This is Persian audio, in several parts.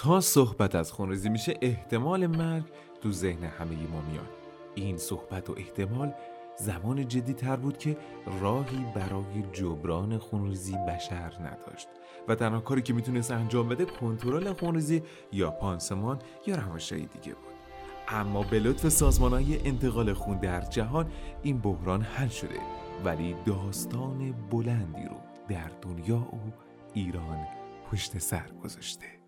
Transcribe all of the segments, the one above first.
تا صحبت از خونریزی میشه احتمال مرگ تو ذهن همه ما میاد. این صحبت و احتمال زمان جدی تر بود که راهی برای جبران خونریزی بشر نداشت. و تنها کاری که می‌تونست انجام بده کنترل خونریزی یا پانسمان یا روانشایی دیگه بود. اما به لطف سازمان های انتقال خون در جهان این بحران حل شده. ولی داستان بلندی رو در دنیا و ایران پشت سر گذاشته.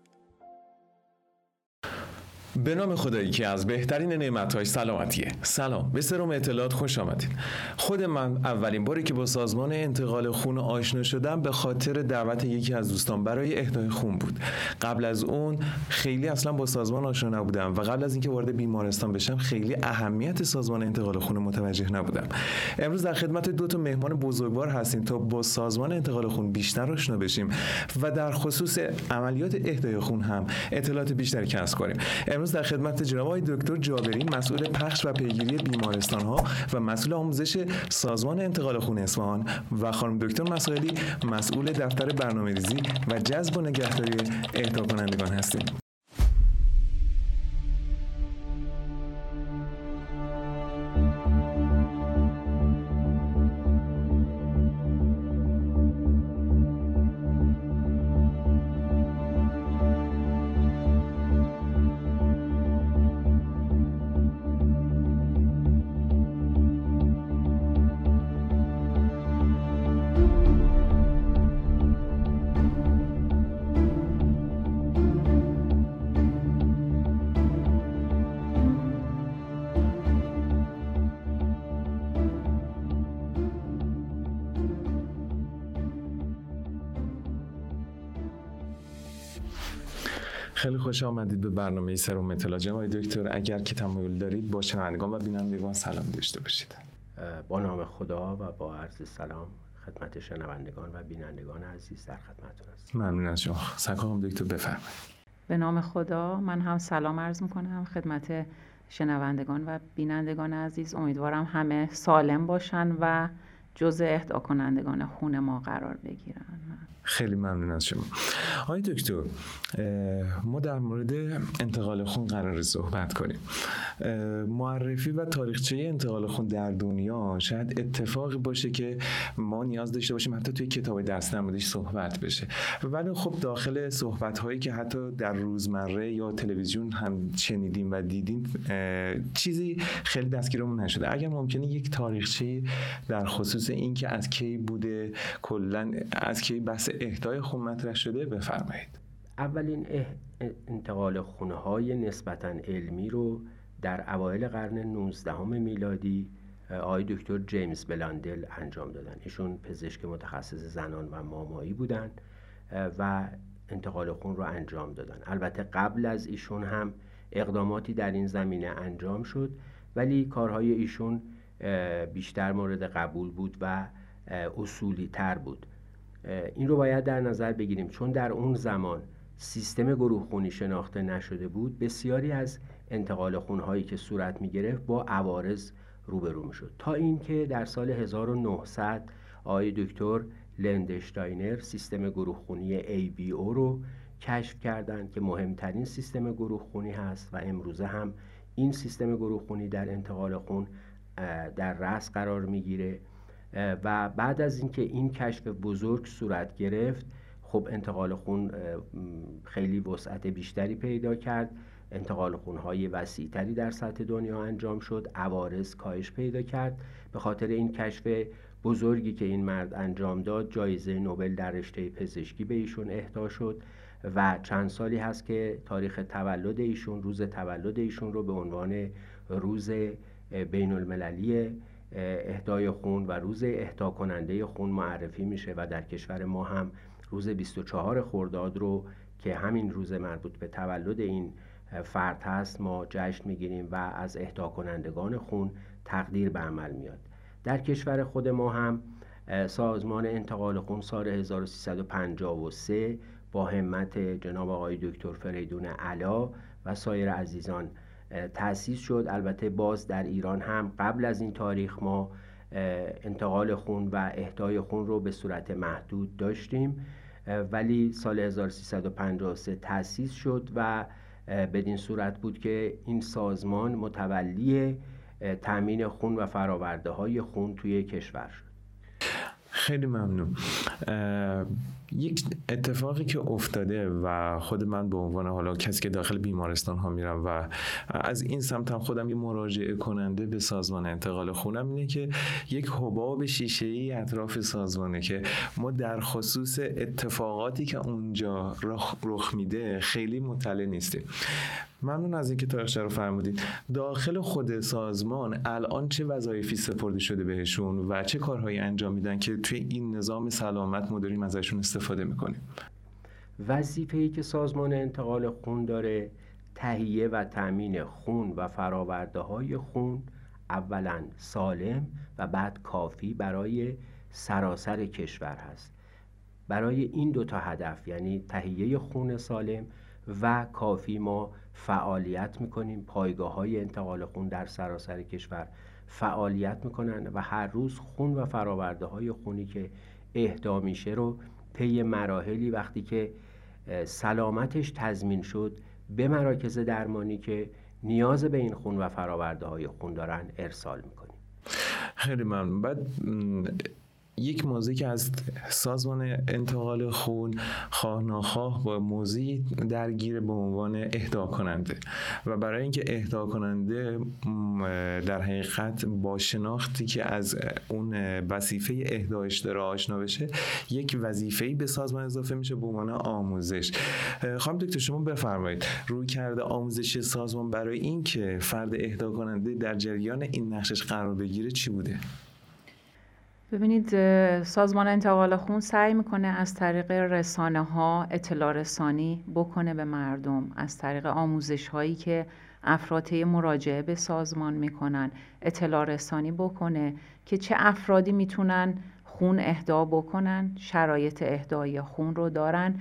به نام خدایی که از بهترین نعمتهای سلامتیه. سلام. به سروم اطلاعات خوش آمدید. خود من اولین باری که با سازمان انتقال خون آشنا شدم به خاطر دعوت یکی از دوستان برای اهدای خون بود. قبل از اون خیلی اصلا با سازمان آشنا نبودم و قبل از اینکه وارد بیمارستان بشم خیلی اهمیت سازمان انتقال خون متوجه نبودم. امروز در خدمت دو تا مهمان بزرگوار هستیم تا با سازمان انتقال خون بیشتر آشنا بشیم و در خصوص عملیات اهدای خون هم اطلاعات بیشتری کسب کنیم. امروز در خدمت جناب آقای دکتر جابری مسئول پخش و پیگیری بیمارستان ها و مسئول آموزش سازمان انتقال خون اصفهان و خانم دکتر مسائلی مسئول دفتر برنامه‌ریزی و جذب و نگهداری اهدا کنندگان هستیم. خیلی خوش آمدید به برنامه سروم اطلاع. جناب دکتر اگر که تمایل دارید با شنوندگان و بینندگان سلام داشته باشید. با نام خدا و با عرض سلام خدمت شنوندگان و بینندگان عزیز در خدمتتون هستم. ممنون از شما. سلام دکتر بفرمایید. به نام خدا من هم سلام عرض می‌کنم خدمت شنوندگان و بینندگان عزیز. امیدوارم همه سالم باشن و جزء اهدا کنندگان خون ما قرار بگیرن. خیلی ممنون از شما. آقای دکتر ما در مورد انتقال خون قرار صحبت کنیم. معرفی و تاریخچه انتقال خون در دنیا شاید اتفاقی باشه که ما نیاز داشته باشیم حتی توی کتاب دست نمودش صحبت بشه. ولی خب داخل صحبت هایی که حتی در روزمره یا تلویزیون هم شنیدیم و دیدیم چیزی خیلی دستگیرمون نشده. اگر ممکنه یک تاریخچه در خصوص اینکه از کی بوده کلا از کی بحث اهدای خون مطرح شده بفرمایید. اولین انتقال خونه های نسبتا علمی رو در اوایل قرن 19 میلادی آقای دکتر جیمز بلاندل انجام دادن. ایشون پزشک متخصص زنان و مامایی بودن و انتقال خون رو انجام دادن. البته قبل از ایشون هم اقداماتی در این زمینه انجام شد ولی کارهای ایشون بیشتر مورد قبول بود و اصولی تر بود. این رو باید در نظر بگیریم. چون در اون زمان سیستم گروه خونی شناخته نشده بود بسیاری از انتقال خونهایی که صورت می گرفت با عوارض روبرو می شد تا اینکه در سال 1900 آقای دکتر لندشتاینر سیستم گروه خونی ABO رو کشف کردند که مهمترین سیستم گروه خونی هست و امروزه هم این سیستم گروه خونی در انتقال خون در رأس قرار می‌گیره. و بعد از اینکه این کشف بزرگ صورت گرفت خب انتقال خون خیلی وسعت بیشتری پیدا کرد. انتقال خونهای وسیعتری در سطح دنیا انجام شد. عوارض کاهش پیدا کرد. به خاطر این کشف بزرگی که این مرد انجام داد جایزه نوبل در رشته پزشکی به ایشون اهدا شد و چند سالی هست که تاریخ تولد ایشون روز تولد ایشون رو به عنوان روز بین المللی اهدای خون و روز اهدا کننده خون معرفی میشه و در کشور ما هم روز 24 خرداد رو که همین روز مربوط به تولد این فرد هست ما جشن می‌گیریم و از اهدا کنندگان خون تقدیر به عمل میاد. در کشور خود ما هم سازمان انتقال خون سال 1353 با همت جناب آقای دکتر فریدون علا و سایر عزیزان تأسیس شد. البته باز در ایران هم قبل از این تاریخ ما انتقال خون و اهدای خون رو به صورت محدود داشتیم. ولی سال 1353 تأسیس شد و بدین صورت بود که این سازمان متولی تأمین خون و فراورده های خون توی کشور شد. خیلی ممنون. یک اتفاقی که افتاده و خود من به عنوان حالا کسی که داخل بیمارستان ها میرم و از این سمت هم خودم یه مراجعه کننده به سازمان انتقال خونم اینه که یک حباب شیشه ای اطراف سازمانه که ما در خصوص اتفاقاتی که اونجا رخ میده خیلی مطلع نیستیم. ممنون از اینکه تاریخچه رو فرمودید. داخل خود سازمان الان چه وظایفی سپرده شده بهشون و چه کارهایی انجام میدن که توی این نظام سلامت ما ازشون استفاده می‌کنیم؟ وظیفه‌ای که سازمان انتقال خون داره تهیه و تأمین خون و فراورده های خون اولا سالم و بعد کافی برای سراسر کشور هست. برای این دو تا هدف یعنی تهیه خون سالم و کافی ما فعالیت می‌کنیم. پایگاه های انتقال خون در سراسر کشور فعالیت می‌کنن و هر روز خون و فراورده های خونی که اهدا میشه رو پی مراحلی وقتی که سلامتش تضمین شد به مراکز درمانی که نیاز به این خون و فراورده های خون دارن ارسال می‌کنیم. خیلی ممنون. بعد یک موضوعی که از سازمان انتقال خون خواه ناخواه با موضوعی درگیر به عنوان اهدا کننده و برای اینکه اهدا کننده در حقیقت با شناختی که از اون وظیفه اهدایش داره آشنا بشه یک وظیفه به سازمان اضافه میشه به عنوان آموزش. خواهم دکتر شما بفرمایید روی کرده آموزش سازمان برای اینکه فرد اهدا کننده در جریان این نقشش قرار بگیره چی بوده؟ ببینید سازمان انتقال خون سعی می‌کنه از طریق رسانه ها اطلاع رسانی بکنه به مردم از طریق آموزش هایی که افراد مراجعه به سازمان می‌کنن اطلاع رسانی بکنه که چه افرادی می‌تونن خون اهدا بکنن شرایط اهدای خون رو دارن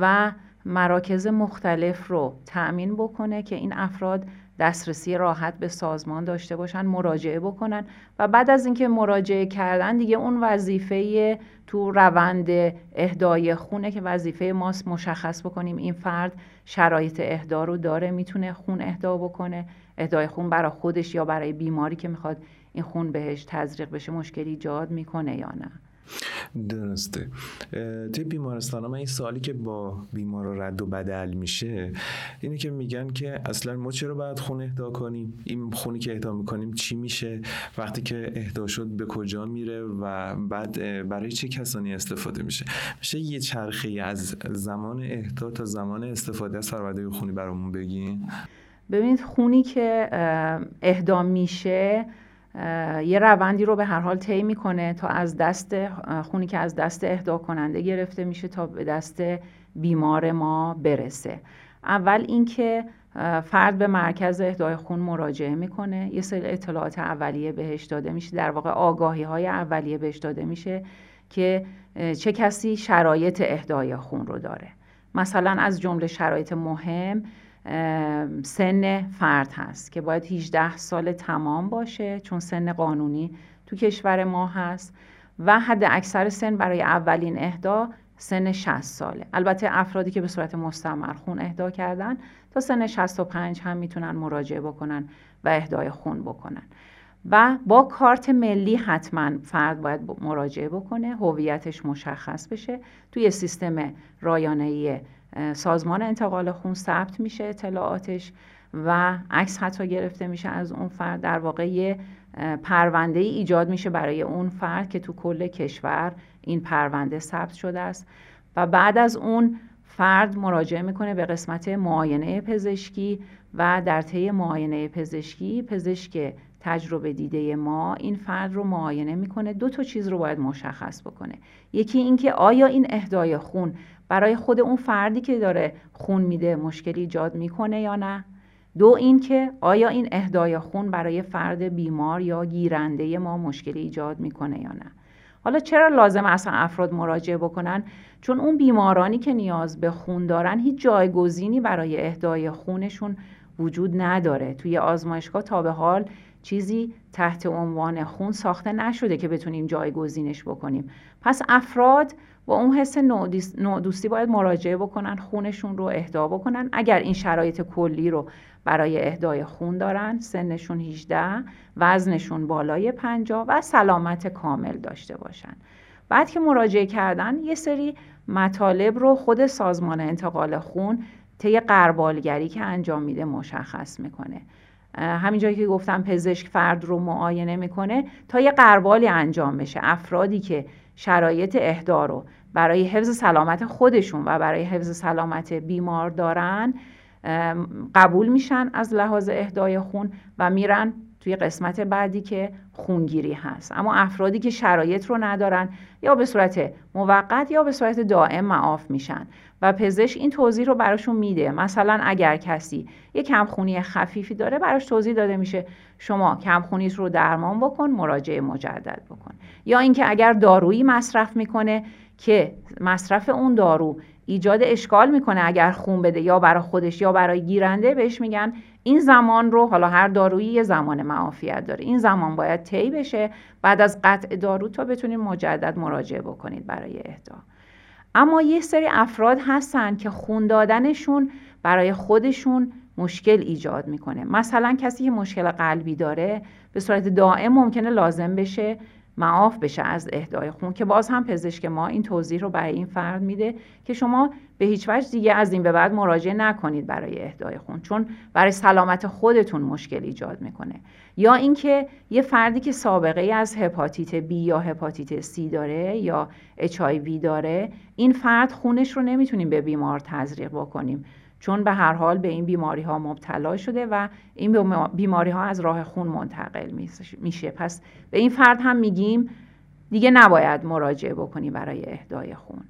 و مراکز مختلف رو تأمین بکنه که این افراد دسترسی راحت به سازمان داشته باشن مراجعه بکنن و بعد از اینکه مراجعه کردن دیگه اون وظیفه تو روند اهدای خونه که وظیفه ماست مشخص بکنیم این فرد شرایط اهدا رو داره می‌تونه خون اهدا بکنه. اهدای خون برای خودش یا برای بیماری که می‌خواد این خون بهش تزریق بشه مشکلی ایجاد می‌کنه یا نه. درسته. توی بیمارستان من این سوالی که با بیمار رد و بدل میشه اینه که میگن که اصلا ما چرا باید خون اهدا کنیم؟ این خونی که اهدا می‌کنیم چی میشه؟ وقتی که اهدا شد به کجا میره و بعد برای چه کسانی استفاده میشه؟ میشه یه چرخی از زمان اهدا تا زمان استفاده از فرورده خونی برامون بگین. ببینید خونی که اهدا میشه یه روندی رو به هر حال طی می‌کنه تا از دست خونی که از دست اهدا کننده گرفته میشه تا به دست بیمار ما برسه. اول اینکه فرد به مرکز اهدای خون مراجعه می‌کنه. یه سری اطلاعات اولیه بهش داده میشه. در واقع آگاهی های اولیه بهش داده میشه که چه کسی شرایط اهدای خون رو داره. مثلا از جمله شرایط مهم سن فرد هست که باید 18 سال تمام باشه چون سن قانونی تو کشور ما هست و حد اکثر سن برای اولین اهدا سن 60 ساله. البته افرادی که به صورت مستمر خون اهدا کردن تا سن 65 هم می‌تونن مراجعه بکنن و اهدای خون بکنن. و با کارت ملی حتما فرد باید مراجعه بکنه هویتش مشخص بشه توی سیستم رایانه‌ای سازمان انتقال خون ثبت میشه اطلاعاتش و عکس حتی گرفته میشه از اون فرد. در واقع یه پرونده ای ایجاد میشه برای اون فرد که تو کل کشور این پرونده ثبت شده است. و بعد از اون فرد مراجعه می‌کنه به قسمت معاینه پزشکی و در طی معاینه پزشکی پزشک تجربه دیده ما این فرد رو معاینه می‌کنه. دو تا چیز رو باید مشخص بکنه. یکی اینکه آیا این اهدای خون برای خود اون فردی که داره خون میده مشکلی ایجاد می‌کنه یا نه. دو اینکه آیا این اهدای خون برای فرد بیمار یا گیرنده ما مشکلی ایجاد می‌کنه یا نه؟ حالا چرا لازم اصلا افراد مراجعه بکنن؟ چون اون بیمارانی که نیاز به خون دارن هیچ جایگزینی برای اهدای خونشون وجود نداره. توی آزمایشگاه تا به حال چیزی تحت عنوان خون ساخته نشده که بتونیم جایگزینش بکنیم. پس افراد با اون حس نودوستی باید مراجعه بکنن خونشون رو اهدا بکنن. اگر این شرایط کلی رو برای اهدای خون دارن سنشون 18 وزنشون بالای 50 و سلامت کامل داشته باشن. بعد که مراجعه کردن یه سری مطالب رو خود سازمان انتقال خون طی قربالگری که انجام میده مشخص می‌کنه. همینجایی که گفتم پزشک فرد رو معاینه می‌کنه تا یه قربالی انجام بشه. افرادی که شرایط اهدا رو. برای حفظ سلامت خودشون و برای حفظ سلامت بیمار دارن قبول میشن از لحاظ اهدای خون و میرن توی قسمت بعدی که خونگیری هست. اما افرادی که شرایط رو ندارن یا به صورت موقت یا به صورت دائم معاف میشن. و پزشک این توضیح رو براشون میده. مثلا اگر کسی یه کمخونی خفیفی داره براش توضیح داده میشه شما کمخونیت رو درمان بکن مراجعه مجدد بکن. یا اینکه اگر دارویی مصرف می‌کنه که مصرف اون دارو ایجاد اشکال می‌کنه اگر خون بده یا برای خودش یا برای گیرنده بهش میگن این زمان رو حالا هر دارویی یه زمان معافیت داره. این زمان باید طی بشه. بعد از قطع دارو تا بتونید مجدد مراجعه بکنید برای اهدا. اما یه سری افراد هستن که خون دادنشون برای خودشون مشکل ایجاد می‌کنه. مثلا کسی که مشکل قلبی داره به صورت دائم ممکنه لازم بشه معاف بشه از اهدای خون که باز هم پزشک ما این توضیح رو برای این فرد میده که شما به هیچ وجه دیگه از این به بعد مراجعه نکنید برای اهدای خون چون برای سلامت خودتون مشکل ایجاد می‌کنه. یا اینکه یه فردی که سابقه ای از هپاتیت بی یا هپاتیت سی داره یا اچ داره این فرد خونش رو نمی‌تونیم به بیمار تزریق بکنیم. چون به هر حال به این بیماری ها مبتلا شده و این بیماری ها از راه خون منتقل میشه. پس به این فرد هم میگیم دیگه نباید مراجعه بکنی برای اهدای خون.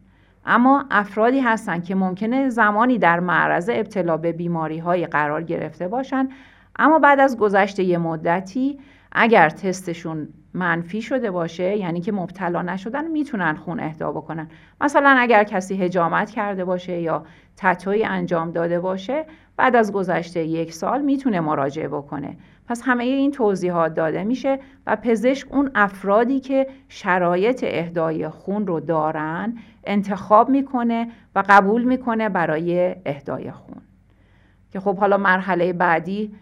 اما افرادی هستن که ممکنه زمانی در معرض ابتلا به بیماری های قرار گرفته باشن اما بعد از گذشته یه مدتی اگر تستشون منفی شده باشه یعنی که مبتلا نشدن می‌تونن خون اهدا بکنن. مثلا اگر کسی هجامت کرده باشه یا تتوی انجام داده باشه بعد از گذشته یک سال می‌تونه مراجعه بکنه. پس همه این توضیحات داده میشه و پزشک اون افرادی که شرایط اهدای خون رو دارن انتخاب می‌کنه و قبول می‌کنه برای اهدای خون. که خب حالا مرحله بعدی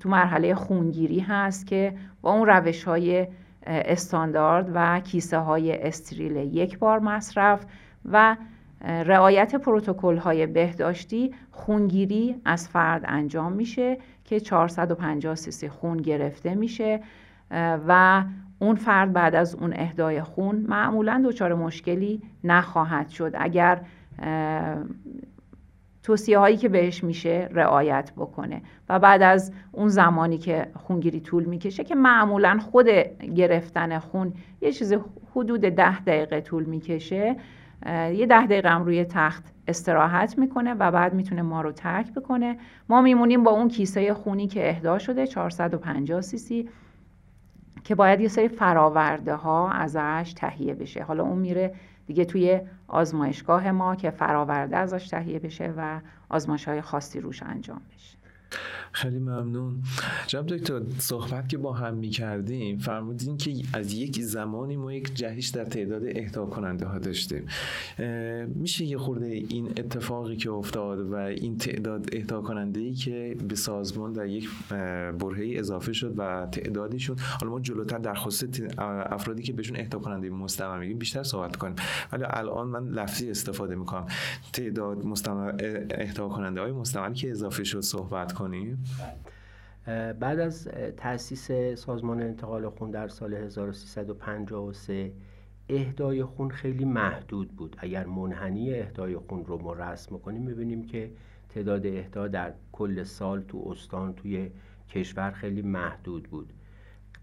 تو مرحله خونگیری هست که با اون روش های استاندارد و کیسه های استریل یک بار مصرف و رعایت پروتکل های بهداشتی خونگیری از فرد انجام میشه که 450 سیسی خون گرفته میشه و اون فرد بعد از اون اهدای خون معمولا دچار مشکلی نخواهد شد. اگر توصیه هایی که بهش میشه رعایت بکنه و بعد از اون زمانی که خونگیری طول می‌کشه که معمولا خود گرفتن خون یه چیز حدود ده دقیقه طول می‌کشه یه ده دقیقه هم روی تخت استراحت می‌کنه و بعد می‌تونه ما رو ترک بکنه. ما میمونیم با اون کیسه خونی که اهدا شده 450 سی که باید یه سری فراورده ها ازش تهیه بشه. حالا اون میره دیگه توی آزمایشگاه ما که فراورده ازش تهیه بشه و آزمایش های خاصی روش انجام بشه. خیلی ممنون. جناب دکتر صحبت که با هم می کردیم فرمودین که از یک زمانی ما یک جهش در تعداد اهدا کننده ها داشتیم. میشه یه خورده این اتفاقی که افتاد و این تعداد اهدا کننده ای که به سازمان در یک برهه اضافه شد و تعدادیشون حالا ما جلوتر در خصوص افرادی که بهشون اهدا کننده مستمر میگیم بیشتر صحبت کنیم. ولی الان من لفظی استفاده می‌کنم. تعداد مستمر اهدا کننده های مستمر که اضافه شد صحبت کنیم بعد از تأسیس سازمان انتقال خون در سال 1353 اهدای خون خیلی محدود بود. اگر منحنی اهدای خون رو ما رسم کنیم می‌بینیم که تعداد اهدا در کل سال تو استان توی کشور خیلی محدود بود.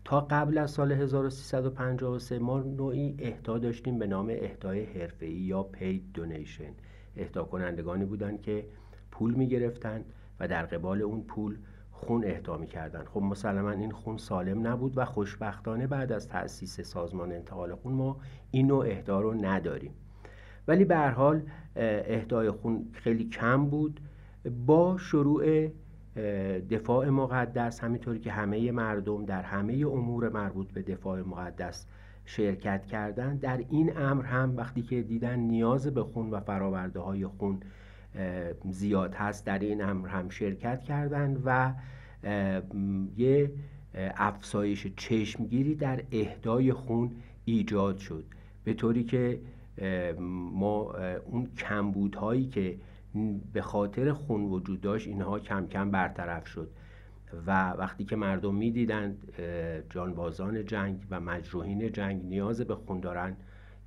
تا قبل از سال 1353 ما نوعی اهدا داشتیم به نام اهدای حرفه‌ای یا پید دونیشن اهدا کنندگانی بودند که پول می‌گرفتن. و در قبال اون پول خون اهدا کردن خب مسلما این خون سالم نبود و خوشبختانه بعد از تأسیس سازمان انتقال خون ما این نوع اهدا رو نداریم. ولی به هر حال اهدای خون خیلی کم بود. با شروع دفاع مقدس همینطوری که همه مردم در همه امور مربوط به دفاع مقدس شرکت کردن در این امر هم وقتی که دیدن نیاز به خون و فراورده های خون زیاد هست در این امر هم شرکت کردند و یه افزایش چشمگیری در اهدای خون ایجاد شد. به طوری که ما اون کمبودهایی که به خاطر خون وجود داشت اینها کم کم برطرف شد. و وقتی که مردم می‌دیدند جانبازان جنگ و مجروحین جنگ نیاز به خون دارن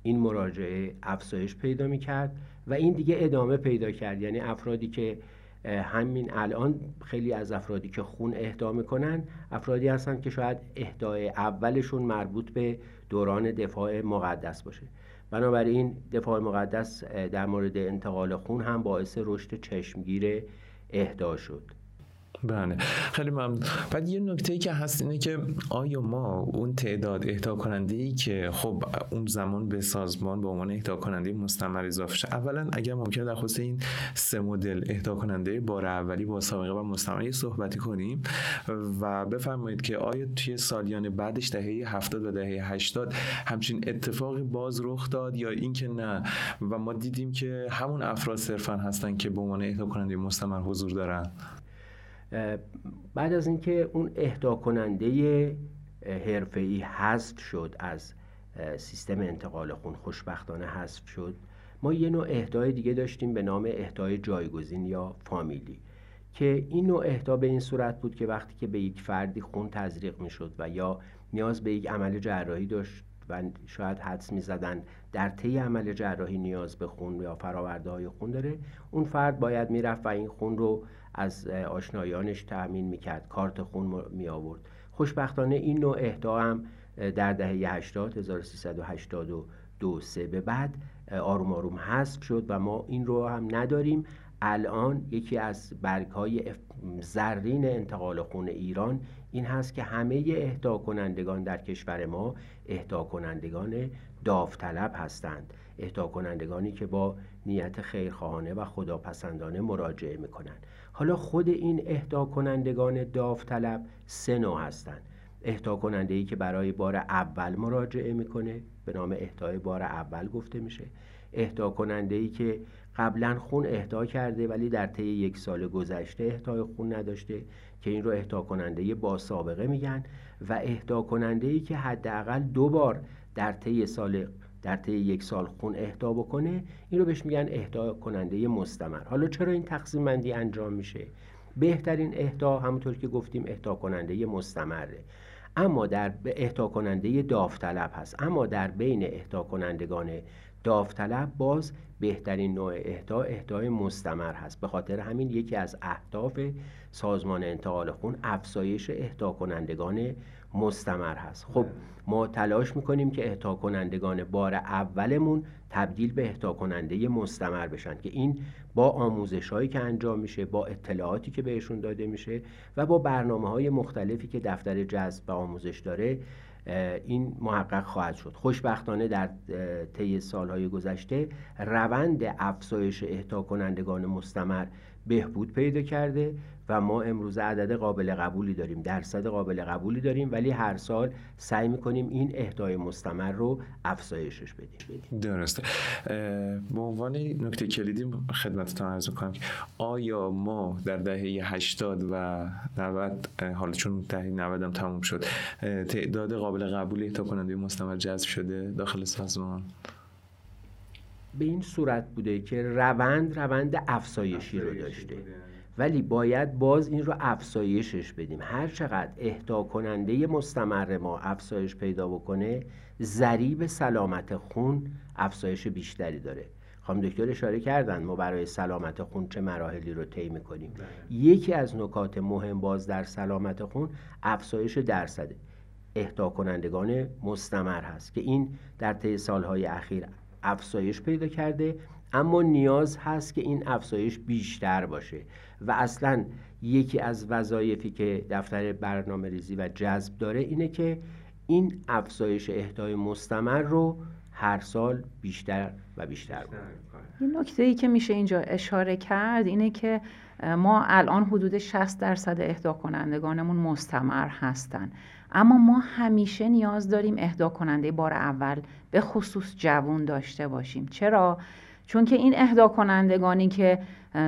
این مراجعه افزایش پیدا می کرد و این دیگه ادامه پیدا کرد. یعنی افرادی که همین الان خیلی از افرادی که خون اهدا می‌کنن افرادی هستن که شاید اهدای اولشون مربوط به دوران دفاع مقدس باشه. بنابراین دفاع مقدس در مورد انتقال خون هم باعث رشد چشمگیر اهدا شد. بله. خیلی ممنون. بعد یه نکته ای که هست اینه که آیا ما اون تعداد اهدا کننده ای که خب اون زمان به سازمان به عنوان اهدا کننده مستمر اضافه شد اولا اگر ممکنه در خصوص این سه مدل اهدا کننده بار اولی با سابقه و مستمری صحبتی کنیم و بفرمایید که آیا توی سالیان بعدش دهه 70 و دهه 80 همچین اتفاقی باز رخ داد یا اینکه نه؟ و ما دیدیم که همون افراد صرفا هستن که به عنوان اهدا کننده مستمر حضور دارن. بعد از اینکه اون اهدا کننده حرفه‌ای حذف شد از سیستم انتقال خون خوشبختانه حذف شد ما یه نوع اهدای دیگه داشتیم به نام اهدای جایگزین یا فامیلی که این نوع اهدا به این صورت بود که وقتی که به یک فردی خون تزریق می‌شد و یا نیاز به یک عمل جراحی داشت و شاید حدس می زدن در طی عمل جراحی نیاز به خون یا فراورده های خون داره اون فرد باید می‌رفت و این خون رو از آشنایانش تأمین می‌کرد کارت خون می آورد خوشبختانه این نوع اهدا هم در دهه 80 1382 سه به بعد آروم آروم حذف شد و ما این رو هم نداریم. الان یکی از برگ های زرین انتقال خون ایران این هست که همه اهدا کنندگان در کشور ما اهدا کنندگان داوطلب هستند. اهدا کنندگانی که با نیت خیرخواهانه و خداپسندانه مراجعه می‌کنند. حالا خود این اهدا کنندگان داوطلب سه نوع هستند. اهدا کننده ای که برای بار اول مراجعه می‌کنه به نام اهدای بار اول گفته میشه. اهدا کننده ای که قبلا خون اهدا کرده ولی در طی یک سال گذشته اهدای خون نداشته که این رو اهدا کننده با سابقه میگن. و اهدا کننده ای که حداقل دو بار در طی سال در طی یک سال خون اهدا بکنه این رو بهش میگن اهدا کننده مستمر. حالا چرا این تقسیم بندی انجام میشه؟ بهترین اهدا همونطور که گفتیم اهدا کننده مستمره. اما در اهدا کننده داوطلب هست. اما در بین اهدا کنندگان داوطلب باز بهترین نوع اهدا اهدای مستمر هست. به خاطر همین یکی از اهداف سازمان انتقال خون افزایش اهدا کنندگان مستمر هست. خب ما تلاش می‌کنیم که اهدا کنندگان بار اولمون تبدیل به اهدا کننده مستمر بشن که این با آموزش هایی که انجام میشه با اطلاعاتی که بهشون داده میشه و با برنامه های مختلفی که دفتر جذب و آموزش داره این محقق خواهد شد. خوشبختانه در طی سالهای گذشته روند افزایش اهدا کنندگان مستمر بهبود پیدا کرده و ما امروز عدد قابل قبولی داریم درصد قابل قبولی داریم ولی هر سال سعی می‌کنیم این اهدای مستمر رو افزایشش بدیم. درسته به عنوان نکته کلیدی خدمتتان عرض کنم آیا ما در دهه 80 و 90 حالا چون دهه 90 هم تموم شد تعداد قابل قبول اهدا کننده مستمر جذب شده داخل سازمان؟ به این صورت بوده که روند روند افزایشی رو داشته. ولی باید باز این رو افزایشش بدیم. هر چقدر اهدا کننده مستمر ما افزایش پیدا بکنه ضریب سلامت خون افزایش بیشتری داره. خانم دکتر اشاره کردن ما برای سلامت خون چه مراحلی رو طی می‌کنیم. بله. یکی از نکات مهم باز در سلامت خون افزایش درصده. اهدا کنندگان مستمر هست که این در طی سالهای اخیر افزایش پیدا کرده اما نیاز هست که این افزایش بیشتر باشه و اصلا یکی از وظایفی که دفتر برنامه ریزی و جذب داره اینه که این افزایش اهدای مستمر رو هر سال بیشتر و بیشتر کنه این نکته ای که میشه اینجا اشاره کرد اینه که ما الان حدود 60 درصد اهدا کنندگانمون مستمر هستن. اما ما همیشه نیاز داریم اهدا کننده بار اول به خصوص جوون داشته باشیم. چرا؟ چون که این اهدا کنندگانی که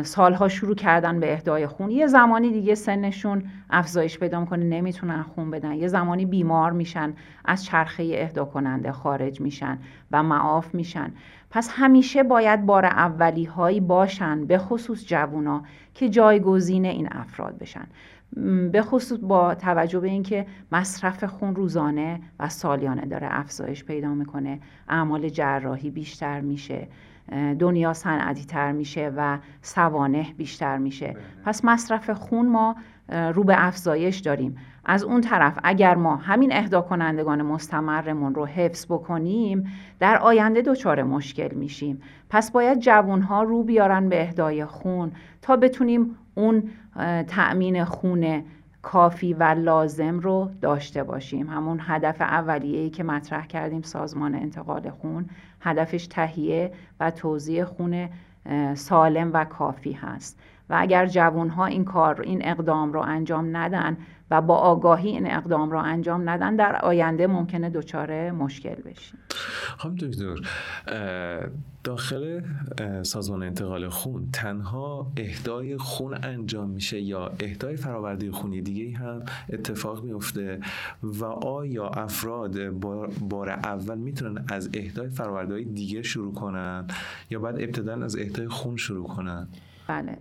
سالها شروع کردن به اهدای خون یه زمانی دیگه سنشون افزایش پیدا می‌کنه نمی‌تونن خون بدن. یه زمانی بیمار میشن از چرخه اهدا کننده خارج میشن و معاف میشن. پس همیشه باید بار اولی هایی باشن به خصوص جوونا که جایگزین این افراد بشن. به خصوص با توجه به اینکه مصرف خون روزانه و سالیانه داره افزایش پیدا می‌کنه اعمال جراحی بیشتر میشه. دنیا صنعتی تر میشه و سوانه بیشتر میشه. بله. پس مصرف خون ما رو به افزایش داریم. از اون طرف اگر ما همین اهدا کنندگان مستمرمون رو حفظ بکنیم در آینده دچار مشکل میشیم. پس باید جوانها رو بیارن به اهدای خون تا بتونیم اون تأمین خون کافی و لازم رو داشته باشیم. همون هدف اولیه‌ای که مطرح کردیم سازمان انتقال خون. هدفش تهیه و توزیع خون سالم و کافی هست. و اگر جوانها این کار این اقدام رو انجام ندن و با آگاهی این اقدام رو انجام ندن در آینده ممکنه دچار مشکل بشیم. خب دکتر داخل سازمان انتقال خون تنها اهدای خون انجام میشه یا اهدای فراورده خونی دیگه هم اتفاق میفته و آیا افراد بار اول می‌تونن از اهدای فراورده دیگه شروع کنن یا بعد ابتدا از اهدای خون شروع کنن؟ بله.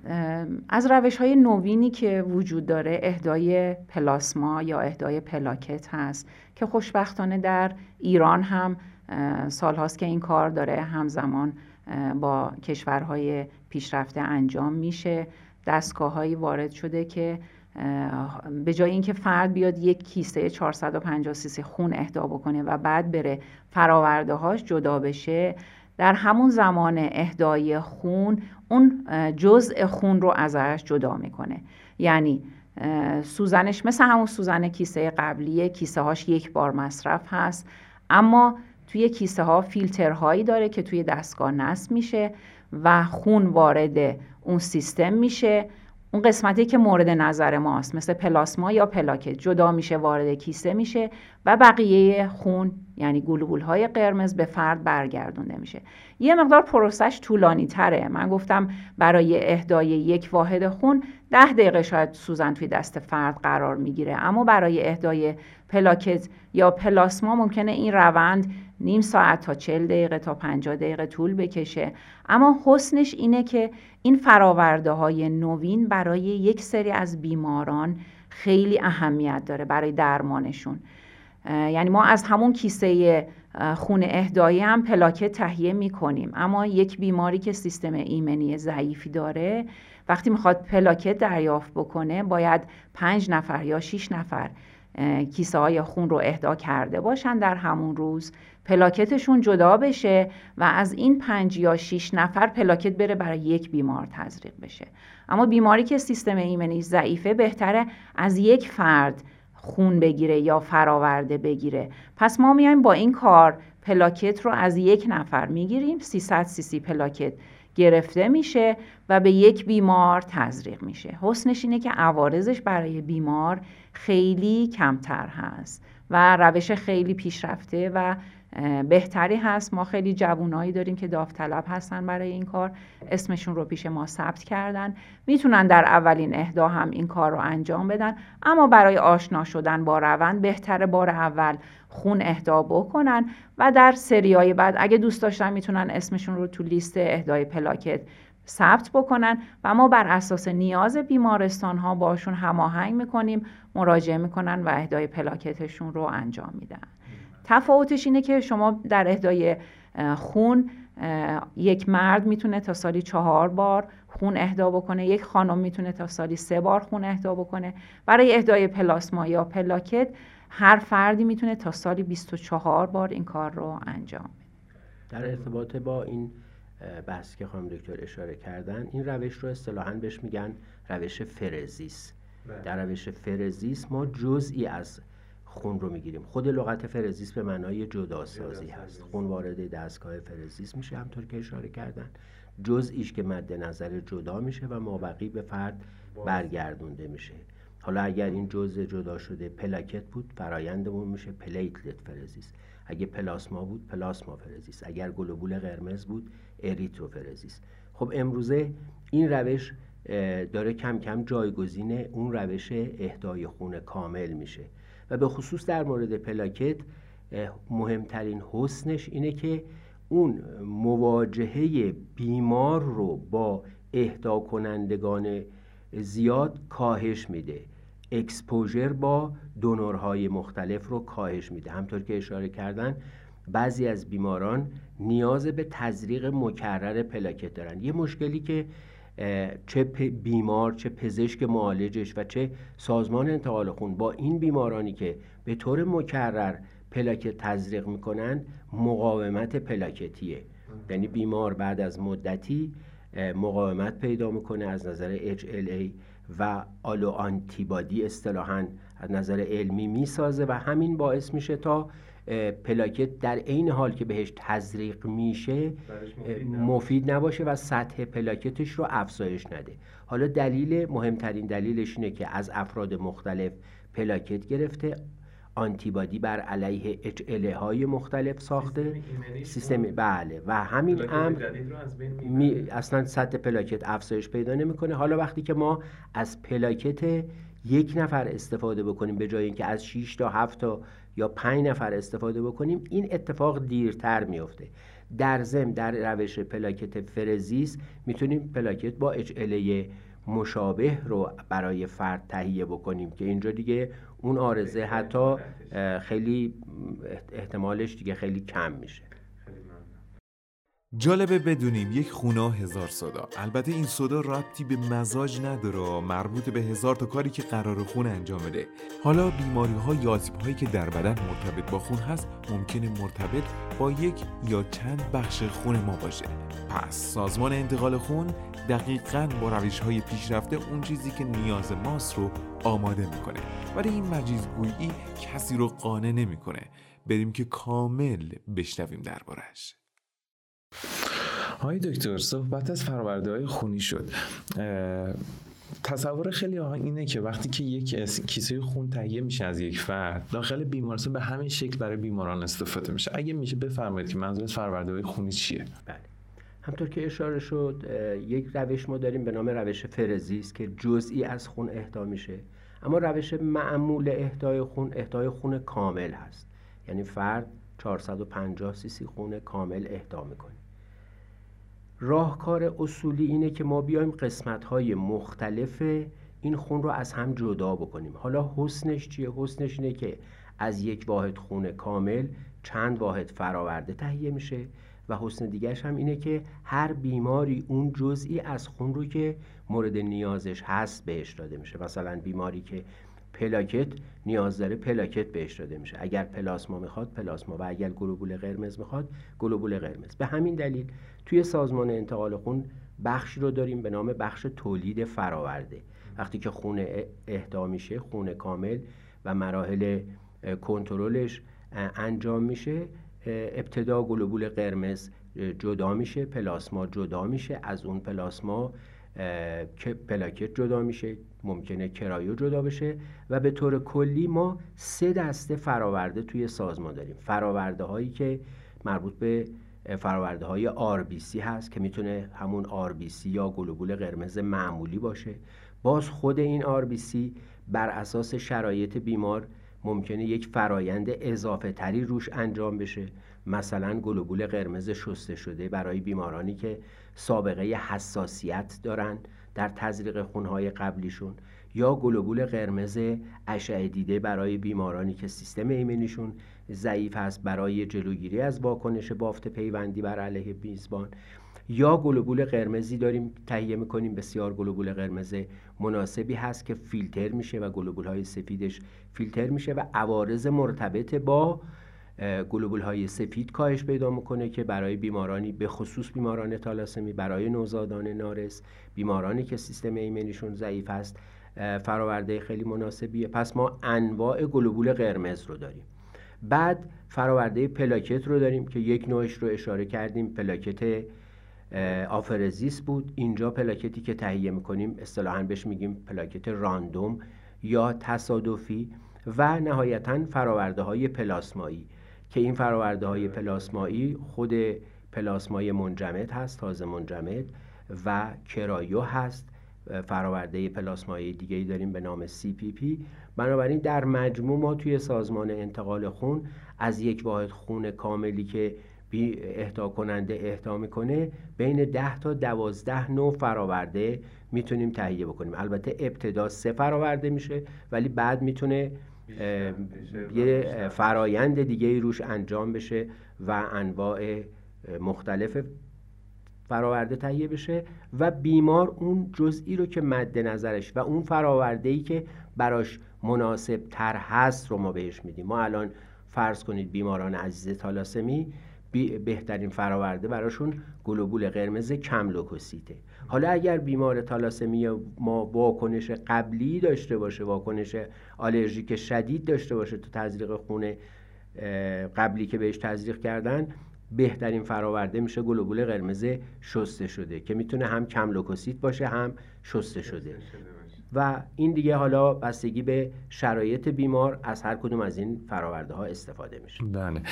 از روش های نوینی که وجود داره اهدای پلاسما یا اهدای پلاکت هست که خوشبختانه در ایران هم سال هاست که این کار داره. همزمان با کشورهای پیشرفته انجام میشه. دستگاه هایی وارد شده که به جای اینکه فرد بیاد یک کیسه 450 سیسی خون اهدا بکنه و بعد بره فراورده هاش جدا بشه در همون زمان اهدای خون اون جزء خون رو ازش جدا می‌کنه. یعنی سوزنش مثل همون سوزن کیسه قبلیه کیسه هاش یک بار مصرف هست. اما توی کیسه ها فیلترهایی داره که توی دستگاه نصب میشه و خون وارد اون سیستم میشه. اون قسمتی که مورد نظر ماست مثل پلاسما یا پلاکت. جدا میشه وارد کیسه میشه و بقیه خون یعنی گلوبول های قرمز به فرد برگردونده میشه. یه مقدار پروسش طولانی تره. من گفتم برای اهدای یک واحد خون ده دقیقه شاید سوزن توی دست فرد قرار می‌گیره. اما برای اهدای پلاکت یا پلاسما ممکنه این روند نیم ساعت تا چل دقیقه تا 50 دقیقه طول بکشه. اما حسنش اینه که این فراورده های نوین برای یک سری از بیماران خیلی اهمیت داره برای درمانشون. یعنی ما از همون کیسه خون اهدایی هم پلاکت تهیه می کنیم اما یک بیماری که سیستم ایمنی ضعیفی داره وقتی می‌خواد پلاکت دریافت بکنه باید پنج نفر یا شیش نفر کیسه های خون رو اهدا کرده باشن در همون روز. پلاکتشون جدا بشه و از این پنج یا شیش نفر پلاکت بره برای یک بیمار تزریق بشه. اما بیماری که سیستم ایمنی ضعیفه بهتره از یک فرد خون بگیره یا فراورده بگیره. پس ما میایم با این کار پلاکت رو از یک نفر می‌گیریم 300 سی سی پلاکت گرفته میشه و به یک بیمار تزریق میشه. حسنش اینه که عوارضش برای بیمار خیلی کمتر هست و روش خیلی پیشرفته و بهتری هست. ما خیلی جوونایی داریم که داوطلب هستن برای این کار. اسمشون رو پیش ما ثبت کردن. می‌تونن در اولین اهدا هم این کار رو انجام بدن. اما برای آشنا شدن با روند بهتره بار اول خون اهدا بکنن و در سریای بعد اگه دوست داشتن می‌تونن اسمشون رو تو لیست اهدای پلاکت ثبت بکنن و ما بر اساس نیاز بیمارستان ها باشون هماهنگ می‌کنیم مراجعه می‌کنن و اهدای پلاکتشون رو انجام میدن. تفاوتش اینه که شما در اهدای خون یک مرد می‌تونه تا سالی چهار بار خون اهدا بکنه یک خانم می‌تونه تا سالی سه بار خون اهدا بکنه. برای اهدای پلاسما یا پلاکت هر فردی می‌تونه تا سالی 24 بار این کار رو انجام بده. در ارتباط با این بحثی که خانم دکتر اشاره کردن این روش رو اصطلاحا بهش میگن روش فرزیس. بله. در روش فرزیس ما جزئی از خون رو می‌گیریم. خود لغت فرزیس به معنای جداسازی هست. خون وارد دستگاه فرزیس میشه همونطور که اشاره کردن. جزئیش که مد نظر جدا میشه و مابقی به فرد برگردونده میشه. حالا اگر این جزء جدا شده پلاکت بود فرایندمون میشه plateletpheresis اگه پلاسما بود پلاسما فرزیس اگر گلوبول قرمز بود اریتروفرزیس خب امروزه این روش داره کم کم جایگزین اون روش اهدای خون کامل میشه. و به خصوص در مورد پلاکت مهمترین حسنش اینه که اون مواجهه بیمار رو با اهدا کنندگان زیاد کاهش میده. اکسپوژر با دونورهای مختلف رو کاهش میده. همطور که اشاره کردن بعضی از بیماران نیاز به تزریق مکرر پلاکت دارن. یه مشکلی که چه بیمار چه پزشک معالجش و چه سازمان انتقال خون. با این بیمارانی که به طور مکرر پلاکت تزریق می‌کنن مقاومت پلاکتیه. یعنی بیمار بعد از مدتی مقاومت پیدا می‌کنه از نظر HLA و آلو آنتیبادی اصطلاحا از نظر علمی می‌سازه و همین باعث میشه تا پلاکت در عین حال که بهش تزریق میشه مفید نباشه. و سطح پلاکتش رو افزایش نده. حالا دلیل مهمترین دلیلش اینه که از افراد مختلف پلاکت گرفته آنتیبادی بر علیه اچ های مختلف ساخته. سیستم بله. و همین امر می... اصلا سطح پلاکت افزایش پیدا نمی‌کنه. حالا وقتی که ما از پلاکت یک نفر استفاده بکنیم به جای اینکه از 6 تا 7 تا یا 5 نفر استفاده بکنیم این اتفاق دیرتر میفته در ضمن در روش پلاکت فرزیس می‌تونیم پلاکت با اچ مشابه رو برای فرد تهیه بکنیم که اینجا دیگه اون آرزه حتی خیلی احتمالش دیگه خیلی کم میشه. جالبه بدونیم یک خونه هزار صدا البته این صدا ربطی به مزاج نداره مربوط به هزار تا کاری که قرار خون انجام بده. حالا بیماری ها یا هایی که در بدن مرتبط با خون هست ممکنه مرتبط با یک یا چند بخش خون ما باشه. پس سازمان انتقال خون دقیقا با روش های پیشرفته اون چیزی که نیاز ماست رو آماده می‌کنه. ولی این مجیزگویی کسی رو قانع نمی‌کنه. بریم که کامل بشنویم دربارش های دکتر صحبت از فرآورده های خونی شد. تصور خیلی ها اینه که وقتی که یک کیسه خون تهیه میشه از یک فرد داخل بیمارستان به همین شکل برای بیماران استفاده میشه. اگه میشه بفرمایید که منظور از فرآورده های خونی چیه؟ بله. همطور که اشاره شد یک روش ما داریم به نام روش فرزیس که جزئی از خون اهدا میشه. اما روش معمول اهدای خون اهدای خون کامل هست. یعنی فرد 450 سی خون کامل اهدا می‌کنه. راهکار اصولی اینه که ما بیایم قسمت های مختلف این خون رو از هم جدا بکنیم حالا حسنش چیه؟ حسنش اینه که از یک واحد خون کامل چند واحد فراورده تهیه میشه و حسن دیگرش هم اینه که هر بیماری اون جزئی از خون رو که مورد نیازش هست بهش داده میشه مثلا بیماری که پلاکت نیاز داره پلاکت بهش داده میشه. اگر پلاسما می‌خواد پلاسما. و اگر گلوبول قرمز می‌خواد گلوبول قرمز. به همین دلیل توی سازمان انتقال خون بخشی رو داریم به نام بخش تولید فراورده. وقتی که خون اهدا میشه خون کامل و مراحل کنترلش انجام میشه ابتدا گلوبول قرمز جدا میشه پلاسما جدا میشه از اون پلاسما پلاکت جدا میشه. ممکنه کرایو جدا بشه و به طور کلی ما سه دسته فراورده توی سازمان داریم. فراورده هایی که مربوط به فراورده های RBC هست که می‌تونه همون RBC یا گلوبول قرمز معمولی باشه. باز خود این RBC بر اساس شرایط بیمار ممکنه یک فرایند اضافه تری روش انجام بشه. مثلا گلوبول قرمز شسته شده برای بیمارانی که سابقه حساسیت دارن. در تزریق خونهای قبلیشون یا گلوبول قرمز اشعه دیده برای بیمارانی که سیستم ایمنیشون ضعیف است برای جلوگیری از واکنش بافت پیوندی بر علیه میزبان. یا گلوبول قرمزی داریم تهیه می‌کنیم. بسیار گلوبول قرمز مناسبی هست که فیلتر میشه و گلوبول های سفیدش فیلتر میشه و عوارض مرتبط با گلوبول های سفید کاهش پیدا می‌کنه که برای بیمارانی به خصوص بیماران تالاسمی برای نوزادان نارس بیمارانی که سیستم ایمنیشون ضعیف است فراورده خیلی مناسبیه. پس ما انواع گلوبول قرمز رو داریم. بعد فراورده پلاکت رو داریم که یک نوعش رو اشاره کردیم. پلاکت آفرزیس بود. اینجا پلاکتی که تهیه می‌کنیم اصطلاحا بهش میگیم پلاکت random یا تصادفی و نهایتا فراورده های پلاسمایی. که این فراورده های پلاسمایی خود پلاسمای منجمد هست تازه منجمد و cryo هست. فراورده پلاسمایی دیگه ای داریم به نام CPP بنابراین در مجموع ما توی سازمان انتقال خون از یک واحد خون کاملی که بی اهدا کننده اهدا می‌کنه بین 10 تا 12 نوع فراورده می‌تونیم تهیه بکنیم. البته ابتدا سه فراورده میشه ولی بعد می‌تونه یه فرایند دیگه ای روش انجام بشه و انواع مختلف فراورده تهیه بشه و بیمار اون جزئی رو که مد نظرش و اون فراورده ای که براش مناسب تر هست رو ما بهش میدیم. ما الان فرض کنید بیماران عزیز تالاسمی بهترین فراورده براشون گلوبول قرمز کم لوکوسیته حالا اگر بیمار تالاسمی ما واکنش قبلی داشته باشه واکنش آلرژیک شدید داشته باشه تو تزریق خونه قبلی که بهش تزریق کردن بهترین فراورده میشه گلوبول قرمز شسته شده که می‌تونه هم کم لوکوسیت باشه هم شسته شده. و این دیگه حالا بستگی به شرایط بیمار از هر کدوم از این فراورده ها استفاده میشه. بله.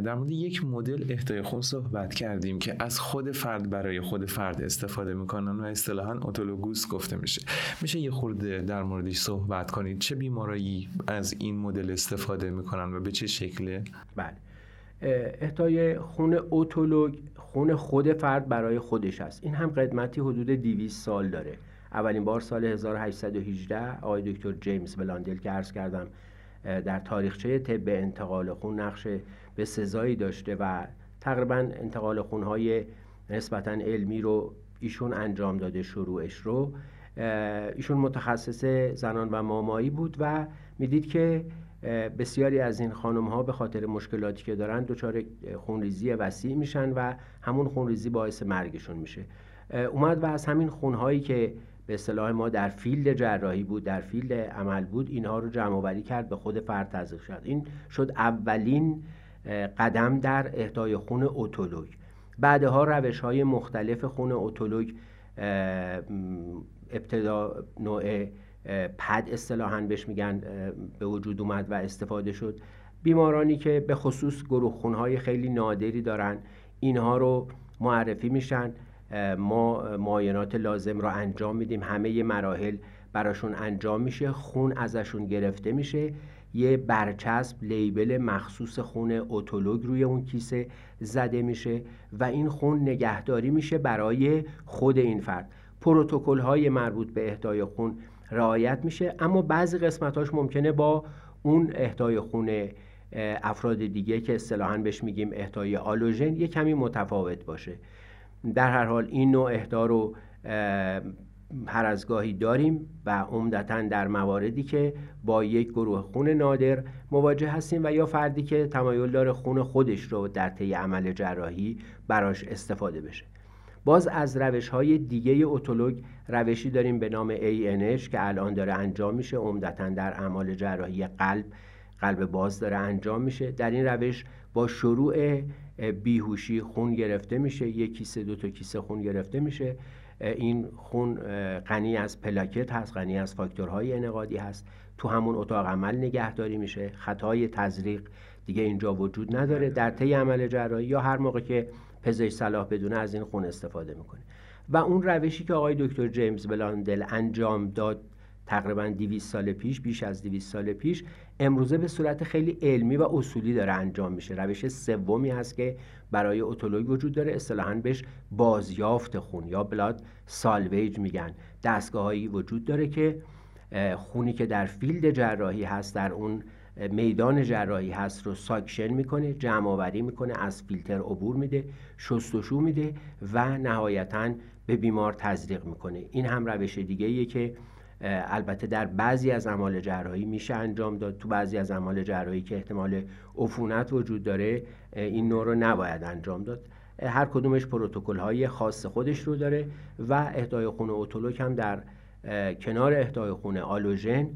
در مورد یک مدل اهدای خون صحبت کردیم که از خود فرد برای خود فرد استفاده می‌کنن و اصطلاحا اتولوگوس گفته میشه. میشه یه خورده در موردش صحبت کنید؟ چه بیمارایی از این مدل استفاده می‌کنن و به چه شکله؟ بله. اهدای خون اتولوگ خون خود فرد برای خودش است. این هم قدمتی حدود 200 سال داره. اولین بار سال 1818 آقای دکتر جیمز بلاندل که عرض کردم در تاریخچه طب انتقال خون نقش به سزایی داشته و تقریبا انتقال خونهای نسبتا علمی رو ایشون انجام داده شروعش رو. ایشون متخصص زنان و مامایی بود و می‌دید که بسیاری از این خانم ها به خاطر مشکلاتی که دارن دچار خونریزی وسیع میشن و همون خونریزی باعث مرگشون میشه. اومد و از همین خونهایی که به اصطلاح ما در field جراحی بود در field عمل بود اینها رو جمع آوری کرد به خود فرد تزریق شد. این شد اولین قدم در اهدای خون اتولوگ. بعدها روش های مختلف خون اتولوگ ابتدا نوع پد اصطلاحا بهش میگن به وجود اومد و استفاده شد. بیمارانی که به خصوص گروه خونهای خیلی نادری دارن اینها رو معرفی میشن. ما معاینات لازم را انجام میدیم. همه مراحل براشون انجام میشه. خون ازشون گرفته میشه. یه برچسب لیبل مخصوص خون اتولوگ روی اون کیسه زده میشه و این خون نگهداری میشه برای خود این فرد. پروتکل های مربوط به اهدای خون رعایت میشه. اما بعضی قسمتاش ممکنه با اون اهدای خون افراد دیگه که اصطلاحا بهش میگیم اهدای آلوژن یه کمی متفاوت باشه. در هر حال این نوع اهدا رو هر از گاهی داریم و عمدتا در مواردی که با یک گروه خون نادر مواجه هستیم و یا فردی که تمایل داره خون خودش رو در طی عمل جراحی براش استفاده بشه. باز از روش های دیگه اتولوگ روشی داریم به نام ANH که الان داره انجام میشه. عمدتا در اعمال جراحی قلب قلب باز داره انجام میشه. در این روش با شروع بیهوشی خون گرفته میشه. یک کیسه دو تا کیسه خون گرفته میشه. این خون غنی از پلاکت هست غنی از فاکتورهای انقادی هست. تو همون اتاق عمل نگهداری میشه. خطای تزریق دیگه اینجا وجود نداره. در طی عمل جراحی یا هر موقع که پزشک صلاح بدونه از این خون استفاده می‌کنه. و اون روشی که آقای دکتر جیمز بلاندل انجام داد تقریبا 200 سال پیش بیش از 200 سال پیش امروزه به صورت خیلی علمی و اصولی داره انجام میشه. روش سومی هست که برای اتولوژی وجود داره. اصطلاحا بهش بازیافت خون یا blood salvage میگن. دستگاههایی وجود داره که خونی که در field جراحی هست در اون میدان جراحی هست رو suction می‌کنه جمع آوری می‌کنه از فیلتر عبور میده شستشو میده و نهایتا به بیمار تزریق می‌کنه. این هم روش دیگه که البته در بعضی از اعمال جراحی میشه انجام داد. تو بعضی از اعمال جراحی که احتمال عفونت وجود داره این نوع رو نباید انجام داد. هر کدومش پروتکل های خاص خودش رو داره و اهدای خون اتولوک هم در کنار اهدای خون آلوژن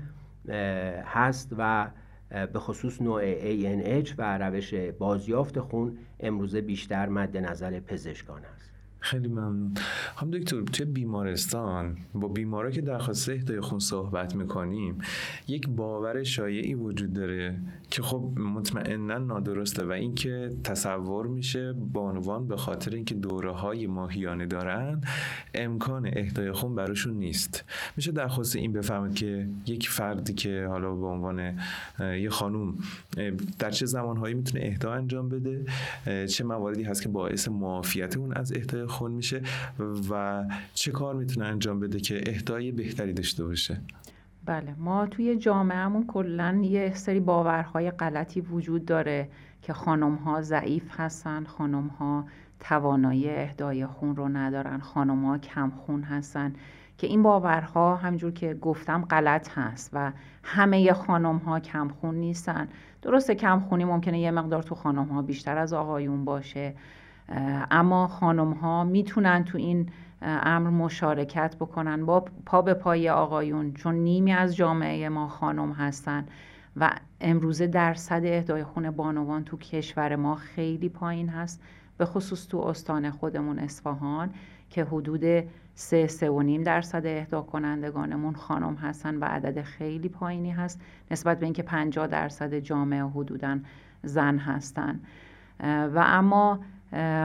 هست و به خصوص نوع ANH و روش بازیافت خون امروزه بیشتر مد نظر پزشکان است. خیلی ممنون. هم دکتر توی بیمارستان با بیمارا که درخواست اهدای خون صحبت می‌کنیم یک باور شایعی وجود داره که خب مطمئنا نادرسته و اینکه تصور میشه بانوان به خاطر اینکه دوره های ماهیانه دارن امکان اهدای خون براشون نیست. میشه درخواست این بفهمید که یک فردی که حالا به عنوان یه خانوم در چه زمانهایی می‌تونه اهدا انجام بده؟ چه مواردی هست که باعث معافیت اون از اهدای خون میشه و چه کار می‌تونه انجام بده که اهدای بهتری داشته باشه؟ بله ما توی جامعهمون کلا یه سری باورهای غلطی وجود داره که خانم ها ضعیف هستن خانم ها توانایی اهدای خون رو ندارن خانم ها کم خون هستن که این باورها همجور که گفتم غلط هست و همه خانم ها کم خون نیستن. درسته کم خونی ممکنه یه مقدار تو خانم ها بیشتر از آقایون باشه اما خانم ها می‌تونن تو این امر مشارکت بکنن با پا به پای آقایون چون نیمی از جامعه ما خانم هستن و امروزه درصد اهدای خون بانوان تو کشور ما خیلی پایین هست به خصوص تو استان خودمون اصفهان که حدود سه سه و نیم درصد اهدا کنندگانمون خانم هستن و عدد خیلی پایینی هست نسبت به اینکه 50 درصد جامعه حدودا زن هستن. و اما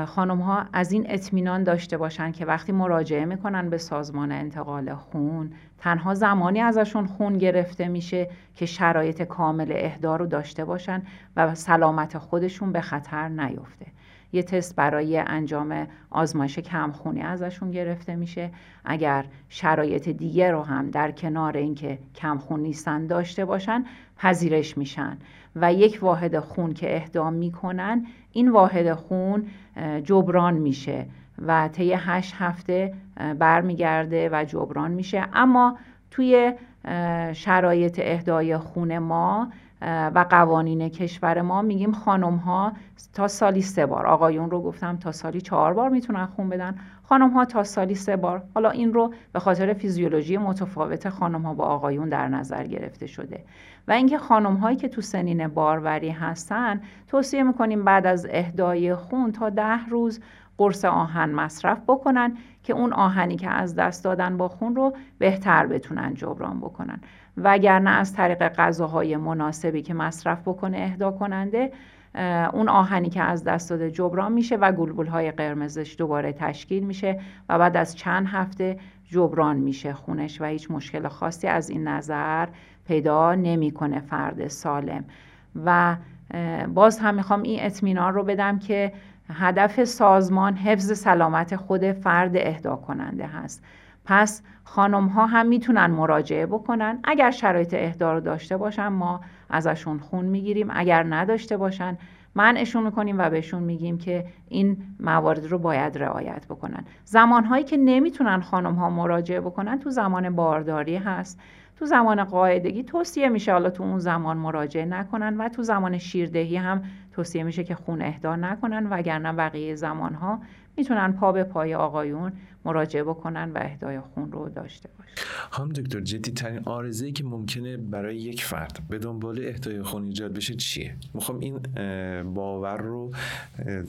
خانم ها از این اطمینان داشته باشن که وقتی مراجعه می‌کنن به سازمان انتقال خون تنها زمانی ازشون خون گرفته میشه که شرایط کامل اهدا رو داشته باشن و سلامت خودشون به خطر نیفته. یه تست برای انجام آزمایش کمخونی ازشون گرفته میشه. اگر شرایط دیگه رو هم در کنار اینکه کمخون نیستن داشته باشن پذیرش میشن. و یک واحد خون که اهدا می‌کنن این واحد خون جبران میشه و طی هشت هفته برمیگرده و جبران میشه. اما توی شرایط اهدای خون ما و قوانین کشور ما میگیم خانم ها تا سالی سه بار. آقایون رو گفتم تا سالی چهار بار می‌تونن خون بدن. خانم ها تا سالی سه بار. حالا این رو به خاطر فیزیولوژی متفاوت خانم ها با آقایون در نظر گرفته شده. و اینکه خانم هایی که تو سنین باروری هستن توصیه می‌کنیم بعد از اهدای خون تا ده روز قرص آهن مصرف بکنن که اون آهنی که از دست دادن با خون رو بهتر بتونن جبران بکنن. وگرنه از طریق غذاهای مناسبی که مصرف بکنه اهدا کننده اون آهنی که از دست داده جبران میشه و گلبول های قرمزش دوباره تشکیل میشه و بعد از چند هفته جبران میشه خونش و هیچ مشکل خاصی از این نظر پیدا نمی‌کنه فرد سالم. و باز هم می‌خوام این اطمینان رو بدم که هدف سازمان حفظ سلامت خود فرد اهدا کننده هست. پس خانم ها هم می‌تونن مراجعه بکنن. اگر شرایط اهدا رو داشته باشن ما ازشون خون می‌گیریم. اگر نداشته باشن منعشون می‌کنیم و بهشون میگیم که این موارد رو باید رعایت بکنن. زمانهایی که نمی‌تونن خانم ها مراجعه بکنن تو زمان بارداری هست. تو زمان قاعدگی توصیه میشه حالا تو اون زمان مراجعه نکنن و تو زمان شیردهی هم توصیه میشه که خون اهدا نکنن وگرنه بقیه زمان ها می‌تونن پا به پای آقایون مراجعه بکنن و اهدای خون رو داشته باشن. هم دکتر جدی ترین آرزه که ممکنه برای یک فرد به دنبال اهدای خون ایجاد بشه چیه؟ می‌خوام این باور رو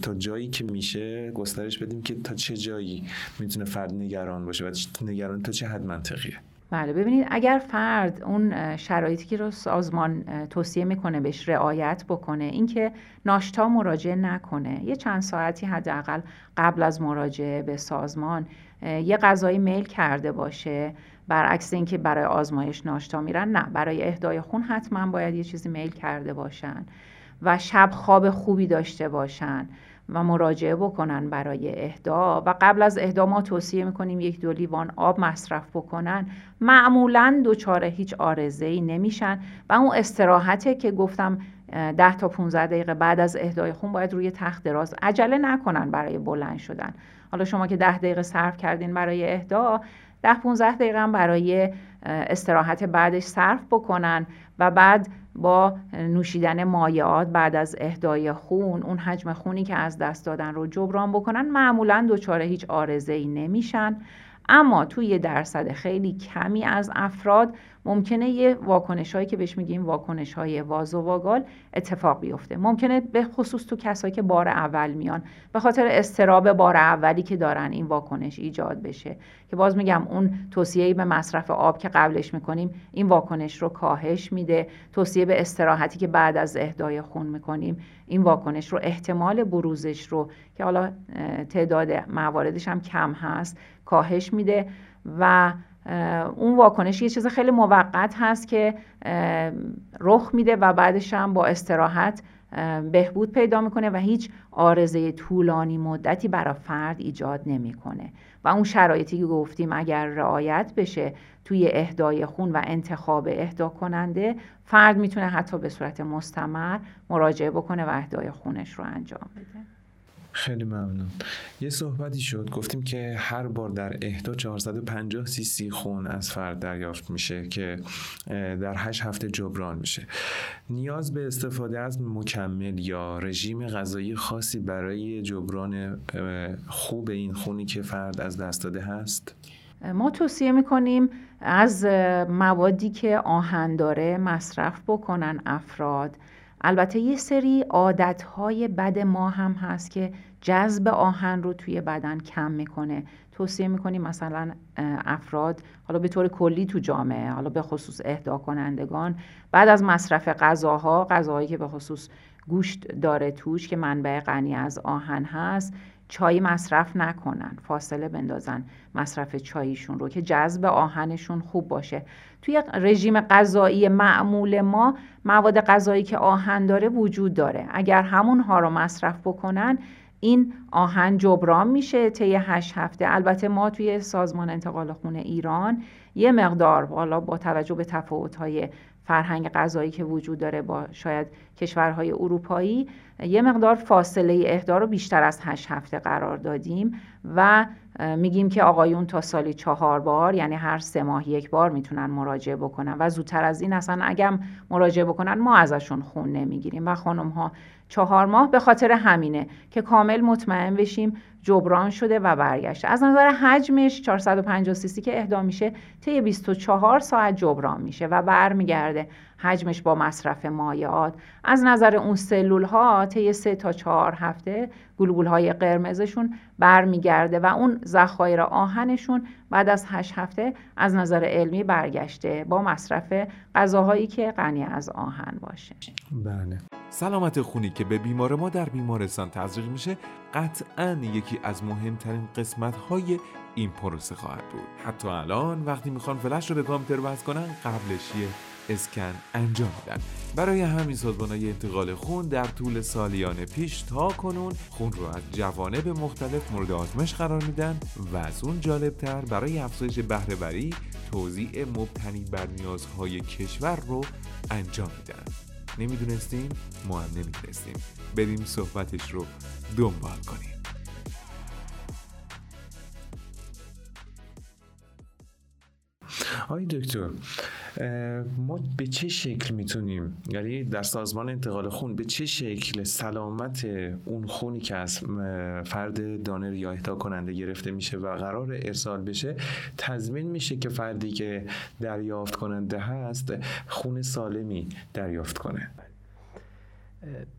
تا جایی که میشه گسترش بدیم که تا چه جایی می‌تونه فرد نگران باشه و نگران تا چه حد منطقیه. بله ببینید اگر فرد اون شرایطی که رو سازمان توصیه می‌کنه بهش رعایت بکنه اینکه ناشتا مراجعه نکنه یه چند ساعتی حداقل قبل از مراجعه به سازمان یه غذایی میل کرده باشه برعکس اینکه برای آزمایش ناشتا میرن نه برای اهدای خون حتما باید یه چیزی میل کرده باشن و شب خواب خوبی داشته باشن. و مراجعه بکنن برای اهدا. و قبل از اهدا ما توصیه می‌کنیم یک دو لیوان آب مصرف بکنن. معمولا دچار هیچ آرزه ای نمیشن. و اون استراحته که گفتم ده تا 15 دقیقه بعد از اهدای خون باید روی تخت دراز عجله نکنن برای بلند شدن. حالا شما که ده دقیقه صرف کردین برای اهدا ده 15 دقیقه هم برای استراحت بعدش صرف بکنن. و بعد با نوشیدن مایعات بعد از اهدای خون اون حجم خونی که از دست دادن رو جبران بکنن معمولا دچار هیچ آرزه ای نمیشن. اما توی درصد خیلی کمی از افراد ممکنه یه واکنش هایی که بهش میگیم واکنش های واگال اتفاق بیفته. ممکنه به خصوص تو کسایی که بار اول میان به خاطر استراب بار اولی که دارن این واکنش ایجاد بشه. که باز میگم اون توصیه به مصرف آب که قبلش می‌کنیم این واکنش رو کاهش میده. توصیه به استراحتی که بعد از اهدای خون می‌کنیم این واکنش رو احتمال بروزش رو که حالا تعداد مواردش هم کم هست کاهش میده و اون واکنش یه چیز خیلی موقت هست که رخ میده و بعدش هم با استراحت بهبود پیدا می‌کنه و هیچ آرزه طولانی مدتی برای فرد ایجاد نمی‌کنه. و اون شرایطی که گفتیم اگر رعایت بشه توی اهدای خون و انتخاب اهدا کننده فرد می‌تونه حتی به صورت مستمر مراجعه بکنه و اهدای خونش رو انجام بده. خیلی ممنون. یه صحبتی شد. گفتیم که هر بار در اهدا 450 سی سی خون از فرد دریافت میشه که در 8 هفته جبران میشه. نیاز به استفاده از مکمل یا رژیم غذایی خاصی برای جبران خوب این خونی که فرد از دست داده هست؟ ما توصیه می‌کنیم از موادی که آهن داره مصرف بکنن افراد. البته یه سری عادتهای بد ما هم هست که جذب آهن رو توی بدن کم می‌کنه. توصیه می‌کنیم مثلا افراد حالا به طور کلی تو جامعه حالا به خصوص اهدا کنندگان بعد از مصرف غذاها غذاهایی که به خصوص گوشت داره توش که منبع غنی از آهن هست چای مصرف نکنن فاصله بندازن مصرف چایشون رو که جذب آهنشون خوب باشه. توی رژیم غذایی معمول ما مواد غذایی که آهن داره وجود داره. اگر همونها رو مصرف بکنن این آهن جبران میشه طی هشت هفته. البته ما توی سازمان انتقال خون ایران یه مقدار حالا با توجه به تفاوت‌های فرهنگ غذایی که وجود داره با شاید کشورهای اروپایی یه مقدار فاصله اهدا رو بیشتر از هشت هفته قرار دادیم و میگیم که آقایون تا سالی چهار بار یعنی هر سه ماه یک بار می‌تونن مراجعه بکنن و زودتر از این اصلا اگم مراجعه بکنن ما ازشون خون نمی‌گیریم. و خانم ها چهار ماه به خاطر همینه که کامل مطمئن بشیم جبران شده و برگشته. از نظر حجمش 450 سیسی که اهدا میشه طی 24 ساعت جبران میشه و برمیگرده حجمش با مصرف مایعات. از نظر اون سلول ها طی 3 تا 4 هفته گلبول های قرمزشون برمیگرده و اون ذخایر آهنشون بعد از 8 هفته از نظر علمی برگشته با مصرف غذاهایی که غنی از آهن باشه. بله. سلامت خونی که به بیمار ما در بیمارستان تزریق میشه قطعا یکی از مهمترین قسمت های این پروسه خواهد بود. حتی الان وقتی می‌خوان فلش رو به کامپیوتر وصل کنن قبلش یه اسکن انجام میدن. برای همین سازمان انتقال خون در طول سالیان پیش تا کنون خون رو از جوانب مختلف مورد آزمایش قرار میدن و از اون جالبتر برای افزایش بهرهوری توضیع مبتنی بر نیازهای کشور رو انجام میدن. نمی‌دونستیم ما هم نمی‌دونستیم بریم صحبتش رو دنبال کنیم. آی دکتر ما به چه شکل می‌تونیم؟ یعنی در سازمان انتقال خون به چه شکل سلامت اون خونی که از فرد دانر یا اهدا کننده گرفته میشه و قرار ارسال بشه تضمین میشه که فردی که دریافت کننده هست خون سالمی دریافت کنه؟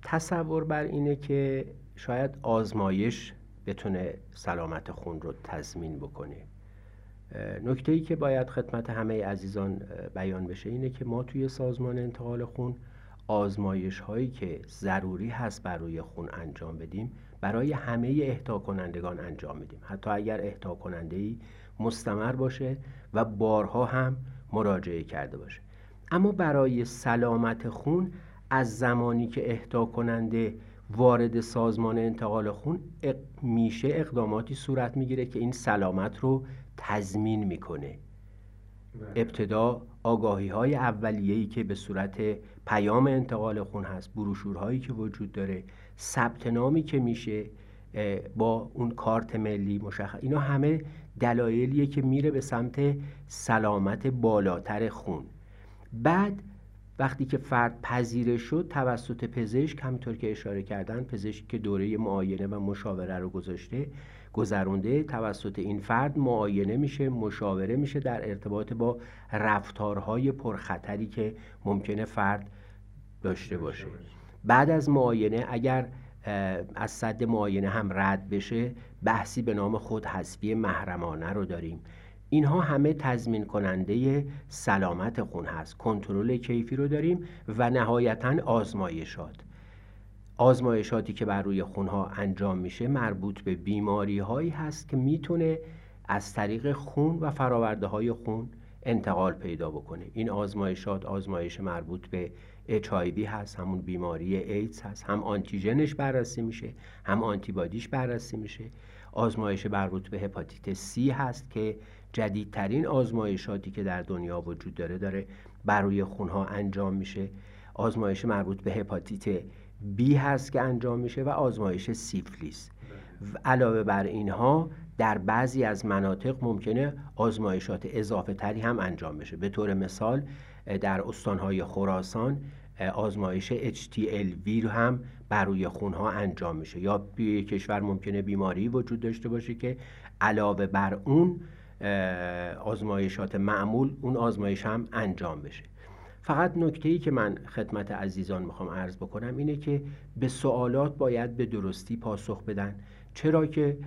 تصور بر اینه که شاید آزمایش بتونه سلامت خون رو تضمین بکنه. نکته ای که باید خدمت همه عزیزان بیان بشه اینه که ما توی سازمان انتقال خون آزمایش هایی که ضروری هست برای خون انجام بدیم برای همه اهدا کنندگان انجام میدیم. حتی اگر اهدا کننده ای مستمر باشه و بارها هم مراجعه کرده باشه. اما برای سلامت خون از زمانی که اهدا کننده وارد سازمان انتقال خون میشه اقداماتی صورت می‌گیره که این سلامت رو تضمین می‌کنه بله. ابتدا آگاهی های اولیه‌ای که به صورت پیام انتقال خون هست بروشورهایی که وجود داره ثبت نامی که میشه با اون کارت ملی مشخص اینا همه دلایلیه که میره به سمت سلامت بالاتر خون بعد وقتی که فرد پذیرش شد توسط پزشک همینطور که اشاره کردن پزشک که دوره معاینه و مشاوره رو گذاشته گذرونده توسط این فرد معاینه میشه مشاوره میشه در ارتباط با رفتارهای پرخطری که ممکنه فرد داشته باشه. بعد از معاینه اگر از صد معاینه هم رد بشه بحثی به نام خود حسبی محرمانه رو داریم. اینها همه تضمین کننده سلامت خون هست کنترل کیفی رو داریم و نهایتا آزمایشات. آزمایشاتی که بر روی خونها انجام میشه مربوط به بیماری هایی هست که می‌تونه از طریق خون و فراورده های خون انتقال پیدا بکنه. این آزمایشات آزمایش مربوط به HIV هست همون بیماری ایدز هست هم آنتیژنش بررسی میشه هم آنتیبادیش بررسی میشه. آزمایش مربوط به هپاتیت C هست که جدیدترین آزمایشاتی که در دنیا وجود داره داره بر روی خونها انجام میشه. آزمایش مربوط به هپاتیت B هست که انجام میشه و آزمایش سیفلیس. علاوه بر اینها در بعضی از مناطق ممکنه آزمایشات اضافه تری هم انجام بشه. به طور مثال در استانهای خراسان آزمایش HTLV رو هم بر روی خونها انجام میشه. یا توی کشور ممکنه بیماری وجود داشته باشه که علاوه بر اون آزمایشات معمول اون آزمایش هم انجام بشه. فقط نکته ای که من خدمت عزیزان می‌خوام عرض بکنم اینه که به سوالات باید به درستی پاسخ بدن. چرا که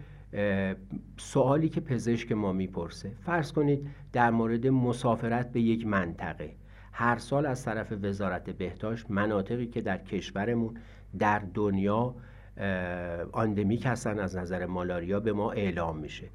سوالی که پزشک ما می‌پرسه فرض کنید در مورد مسافرت به یک منطقه. هر سال از طرف وزارت بهداشت مناطقی که در کشورمون در دنیا آندمیک هستن از نظر مالاریا به ما اعلام میشه.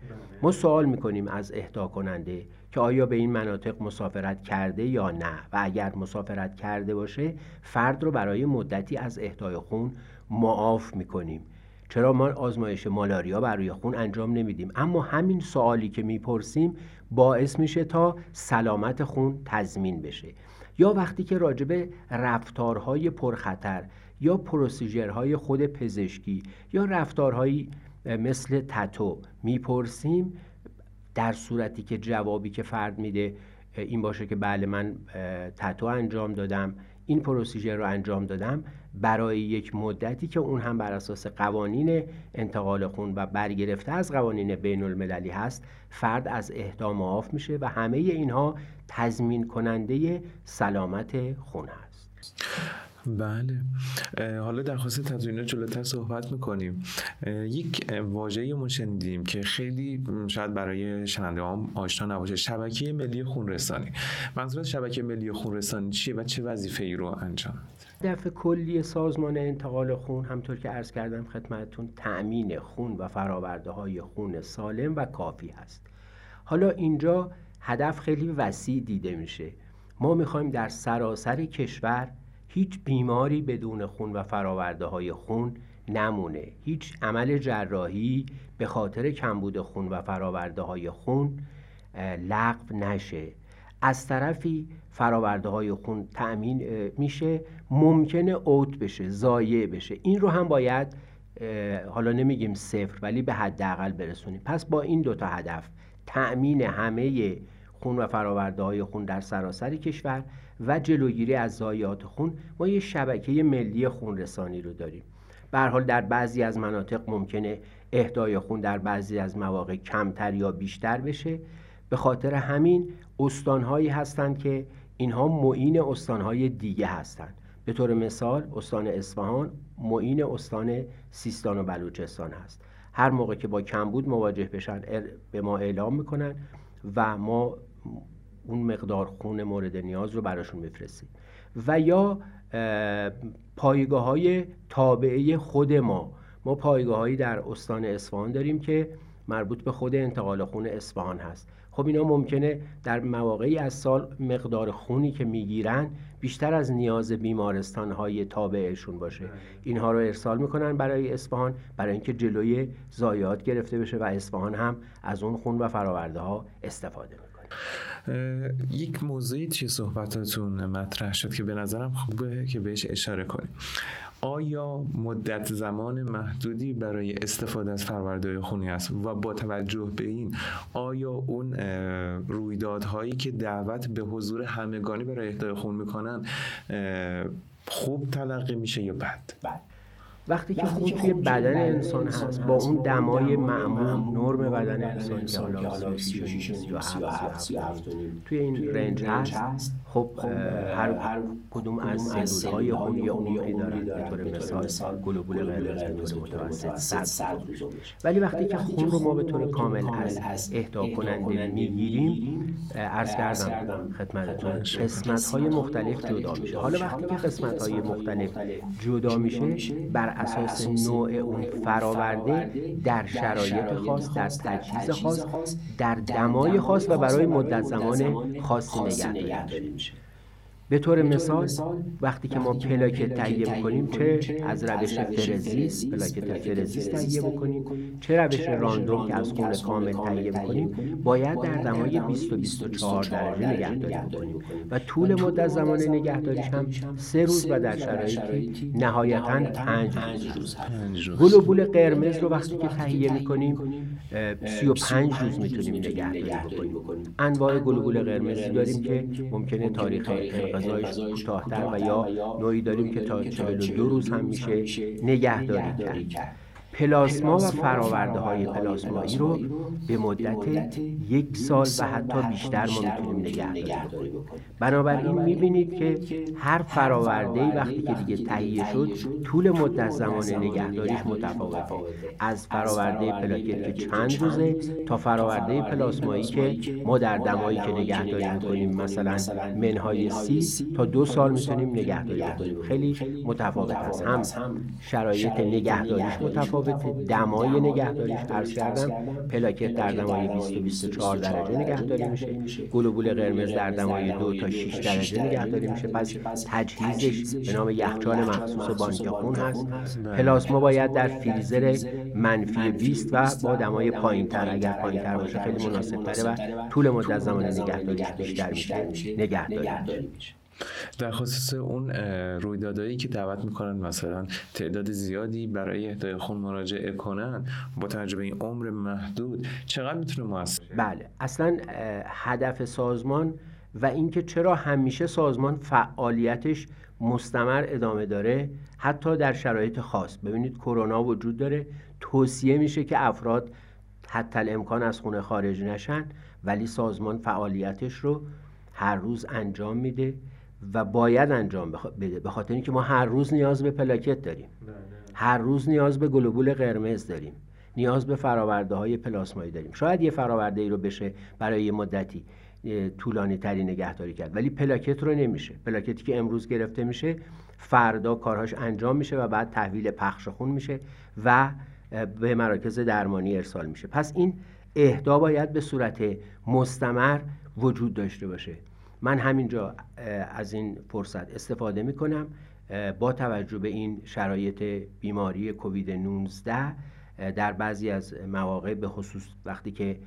ما سوال می‌کنیم از اهدا کننده که آیا به این مناطق مسافرت کرده یا نه؟ و اگر مسافرت کرده باشه فرد رو برای مدتی از اهدای خون معاف می‌کنیم. چرا ما آزمایش مالاریا بر روی خون انجام نمیدیم؟ اما همین سوالی که می‌پرسیم باعث میشه تا سلامت خون تضمین بشه. یا وقتی که راجب رفتارهای پرخطر یا پروسیجرهای خود پزشکی یا رفتارهایی مثل تتو می‌پرسیم در صورتی که جوابی که فرد میده این باشه که بله من تتو انجام دادم این پروسیجر رو انجام دادم برای یک مدتی که اون هم بر اساس قوانین انتقال خون و برگرفته از قوانین بین المللی هست فرد از اهدا معاف میشه و همه اینها تضمین کننده سلامت خون هست. بله. حالا در خواست تدوینات جلوتر صحبت می‌کنیم. یک واژه ما شنیدیم که خیلی شاید برای شننده هم آشنا نباشه. شبکه ملی خونرسانی. منظور شبکه ملی خونرسانی چیه و چه وظیفه ای رو انجام هدف کلی سازمان انتقال خون همطور که عرض کردم خدمتتون تأمین خون و فراورده های خون سالم و کافی هست. حالا اینجا هدف خیلی وسیع دیده میشه. ما می‌خوایم در سراسر کشور هیچ بیماری بدون خون و فراورده های خون نمونه. هیچ عمل جراحی به خاطر کمبود خون و فراورده های خون لغو نشه. از طرفی فراورده های خون تأمین میشه ممکنه اوت بشه زایع بشه. این رو هم باید حالا نمیگیم صفر ولی به حداقل برسونیم. پس با این دوتا هدف تأمین همه خون و فراورده های خون در سراسر کشور و جلوگیری از ضایعات خون ما یه شبکه ملی خون رسانی رو داریم. به حال در بعضی از مناطق ممکنه اهدای خون در بعضی از مواقع کمتر یا بیشتر بشه. به خاطر همین استانهایی هستند که اینها معین استانهای دیگه هستند. به طور مثال استان اصفهان معین استان سیستان و بلوچستان هست. هر موقع که با کمبود مواجه بشن به ما اعلام می‌کنن و ما اون مقدار خون مورد نیاز رو براشون میفرستیم. و یا پایگاه های تابعه خود ما. ما پایگاه هایی در استان اصفهان داریم که مربوط به خود انتقال خون اصفهان هست. خب اینا ممکنه در مواقعی از سال مقدار خونی که می‌گیرن بیشتر از نیاز بیمارستان های تابعشون باشه. اینها رو ارسال می‌کنن برای اصفهان برای اینکه جلوی ضایعات گرفته بشه و اصفهان هم از اون خون و فراورده ها استفاده یک موضوعی توی صحبتاتون مطرح شد که به نظرم خوبه که بهش اشاره کنیم. آیا مدت زمان محدودی برای استفاده از فرورده خونی است؟ و با توجه به این آیا اون رویدادهایی که دعوت به حضور همگانی برای اهدای خون می‌کنن خوب تلقی میشه یا بد؟ بد وقتی که خون توی بدن انسان هست با اون دمای معمول نرم بدن انسان که حالا 36 توی این رنج هست خب هر هر کدوم از سلول های خون یه عمقی دارن. به طور مثال گلوبول قرمز به طور متوسط 100 ولی وقتی که خون رو ما به طور کامل از اهدا کننده می‌گیریم عرض کردم خدمتتون. قسمت های مختلف جدا میشه. حالا وقتی که قسمت های مختلف جدا میشه بر اساس نوع اون فراورده در شرایط خاص در تجهیز خاص در دمای خاص و برای مدت زمان خاصی نگهداری میشه به طور مثال وقتی که ما پلاکت تهیه می‌کنیم چه از روش فرزیس پلاکت فرزیس تهیه بکنیم چه روش راندوم که از خون کامل تهیه بکنیم باید در دمای 20 و 24 درجه نگهداری بکنیم. و طول مدت زمان نگهداریش هم سه روز و در شرایطی نهایتا پنج روز هست. گلوبول قرمز رو وقتی که تهیه می‌کنیم 35 روز می‌تونیم نگهداری بکنیم. انواع گلوبول قرمزی داریم که ممکنه تاریخ غذای کوتاهتر و یا نوعی داریم که تا 42 روز هم میشه نگهداری کرد. پلاسما و فراورده های پلاسمایی رو به مدت یک سال و حتی بیشتر ما می‌تونیم نگهداری بکنیم. بنابراین می‌بینید که هر فراورده وقتی که دیگه تهیه شد طول مدت زمان نگهداریش متفاوته. از فراورده پلاکت که چند روزه تا فراورده پلاسمایی که ما در دمایی که نگهداری می‌کنیم مثلا منهای سی تا دو سال می‌تونیم نگهداری بکنیم. خیلی متفاوت هست. هم شرایط نگهداریش متفاوت دمای نگهداریش عرض کردم پلاکت در دمای 20 و 24 درجه نگهداری میشه. گلوبول قرمز در دمای 2 تا 6 درجه نگهداری میشه. پس تجهیزش به نام یخچال مخصوص بانک خون هست. پلاسما باید در فریزر منفی 20 و با دمای پایینتر اگر پایینتر باشه. خیلی مناسب تره و طول مدت زمان نگهداریش بیشتر میشه. نگهداری میشه. در خصوص اون رویدادهایی که دعوت می‌کنن مثلا تعداد زیادی برای اهدای خون مراجعه کنن با توجه به این عمر محدود چقدر می‌تونه موثر بله. اصلا هدف سازمان و اینکه چرا همیشه سازمان فعالیتش مستمر ادامه داره حتی در شرایط خاص. ببینید کرونا وجود داره. توصیه میشه که افراد حتی الامکان از خونه خارج نشن ولی سازمان فعالیتش رو هر روز انجام میده. و باید انجام بده. به خاطر اینکه ما هر روز نیاز به پلاکت داریم. هر روز نیاز به گلوبول قرمز داریم. نیاز به فراورده های پلاسمایی داریم. شاید یه فراورده ای رو بشه برای یه مدتی طولانی تری نگهداری کرد. ولی پلاکت رو نمیشه. پلاکتی که امروز گرفته میشه فردا کارهاش انجام میشه و بعد تحویل پخش خون میشه و به مراکز درمانی ارسال میشه. پس این اهدا باید به صورت مستمر وجود داشته باشه. من همینجا از این فرصت استفاده می کنم با توجه به این شرایط بیماری کووید 19 در بعضی از مواقع به خصوص وقتی که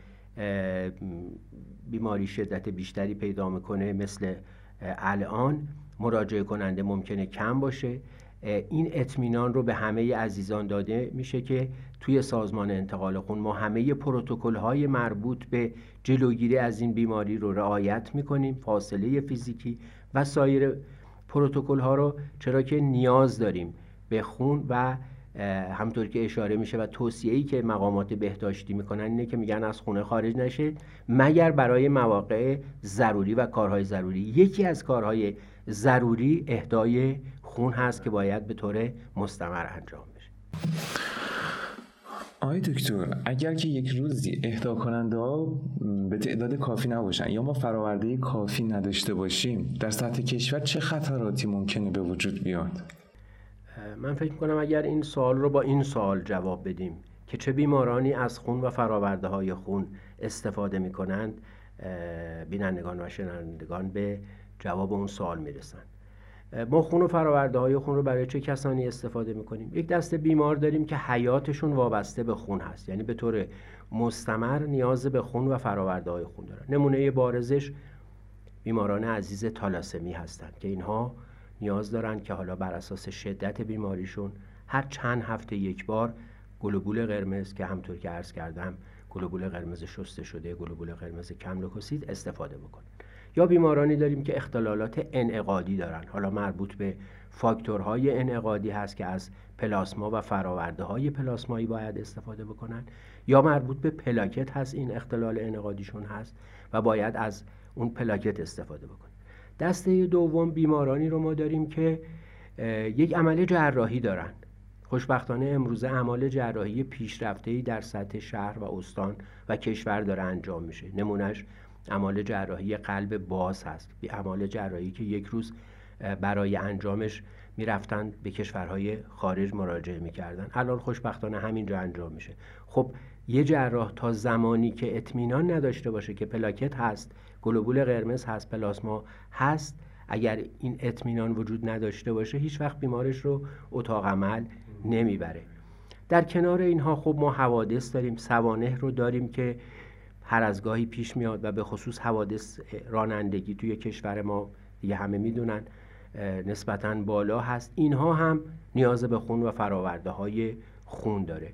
بیماری شدت بیشتری پیدا می‌کنه مثل الان مراجعه کننده ممکنه کم باشه. این اطمینان رو به همه عزیزان داده میشه که توی سازمان انتقال خون ما همه پروتکل های مربوط به جلوگیری از این بیماری رو رعایت می‌کنیم فاصله فیزیکی و سایر پروتکل ها رو چرا که نیاز داریم به خون و همطور که اشاره میشه و توصیه که مقامات بهداشتی می‌کنن اینه که میگن از خونه خارج نشه مگر برای مواقع ضروری و کارهای ضروری. یکی از کارهای ضروری اهدای خون هست که باید به طور مستمر انجام بشه. آقای دکتر اگر که یک روزی اهدا کننده ها به تعداد کافی نباشن یا ما فراورده کافی نداشته باشیم در سطح کشور چه خطراتی ممکنه به وجود بیاد؟ من فکر کنم اگر این سوال رو با این سوال جواب بدیم که چه بیمارانی از خون و فراورده های خون استفاده می کنند بینندگان و شنوندگان به جواب اون سوال می‌رسند ما خون و فراورده های خون رو برای چه کسانی استفاده می‌کنیم؟ یک دسته بیمار داریم که حیاتشون وابسته به خون هست. یعنی به طور مستمر نیاز به خون و فراورده های خون دارن. نمونه بارزش بیماران عزیز تالاسمی هستند که اینها نیاز دارن که حالا بر اساس شدت بیماریشون هر چند هفته یک بار گلوبول قرمز که همطور که عرض کردم گلوبول قرمز شسته شده گلوبول قرمز کم استفاده بکنن. یا بیمارانی داریم که اختلالات انعقادی دارن. حالا مربوط به فاکتورهای انعقادی هست که از پلاسما و فراورده های پلاسمایی باید استفاده بکنن یا مربوط به پلاکت هست این اختلال انعقادیشون هست و باید از اون پلاکت استفاده بکنن. دسته دوم بیمارانی رو ما داریم که یک عمل جراحی دارن. خوشبختانه امروزه اعمال جراحی پیشرفته‌ای در سطح شهر و استان و کشور داره انجام میشه. نمونهش اعمال جراحی قلب باز هست. اعمال جراحی که یک روز برای انجامش می‌رفتن به کشورهای خارج مراجعه می‌کردن. الان خوشبختانه همینجا انجام میشه. خب یه جراح تا زمانی که اطمینان نداشته باشه که پلاکت هست گلوبول قرمز هست پلاسما هست اگر این اطمینان وجود نداشته باشه هیچ وقت بیمارش رو اتاق عمل نمی‌بره. در کنار اینها خب ما حوادث داریم. سوانه رو داریم که هر از گاهی پیش میاد و به خصوص حوادث رانندگی توی کشور ما دیگه همه می‌دونن نسبتا بالا هست. اینها هم نیاز به خون و فراورده های خون داره.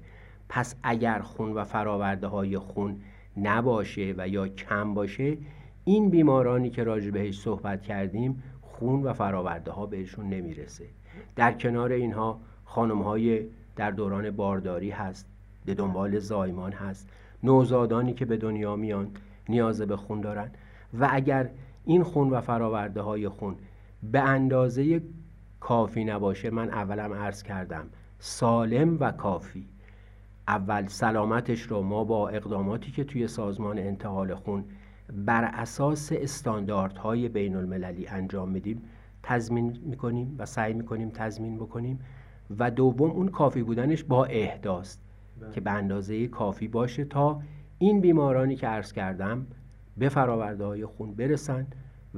پس اگر خون و فراورده های خون نباشه و یا کم باشه این بیمارانی که راجع بهش صحبت کردیم خون و فراورده ها بهشون نمی‌رسه. در کنار اینها خانم های در دوران بارداری هست به دنبال زایمان هست. نوزادانی که به دنیا میان نیاز به خون دارن. و اگر این خون و فراورده های خون به اندازه کافی نباشه من اولم عرض کردم سالم و کافی. اول سلامتش رو ما با اقداماتی که توی سازمان انتقال خون بر اساس استانداردهای بین المللی انجام میدیم تضمین می‌کنیم و سعی می‌کنیم تضمین بکنیم. و دوم اون کافی بودنش با احداست بله. که به اندازه کافی باشه تا این بیمارانی که عرض کردم به فراورده های خون برسن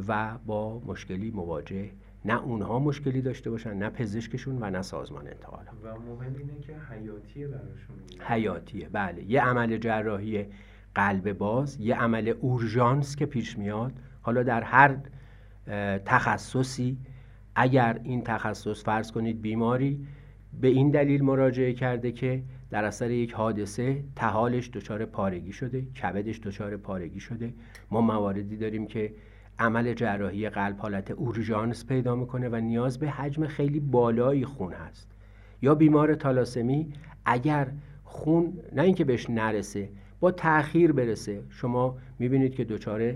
و با مشکلی مواجه نه اونها مشکلی داشته باشن نه پزشکشون و نه سازمان انتقال و مهم اینه که حیاتیه براشون حیاتیه بله. یه عمل جراحی قلب باز یه عمل اورژانس که پیش میاد. حالا در هر تخصصی اگر این تخصص فرض کنید بیماری به این دلیل مراجعه کرده که در اثر یک حادثه تحالش دچار پارگی شده کبدش دچار پارگی شده. ما مواردی داریم که عمل جراحی قلب حالت اورژانس پیدا می‌کنه و نیاز به حجم خیلی بالایی خون هست. یا بیمار تالاسمی اگر خون نه اینکه بهش نرسه با تاخیر برسه شما می‌بینید که دچار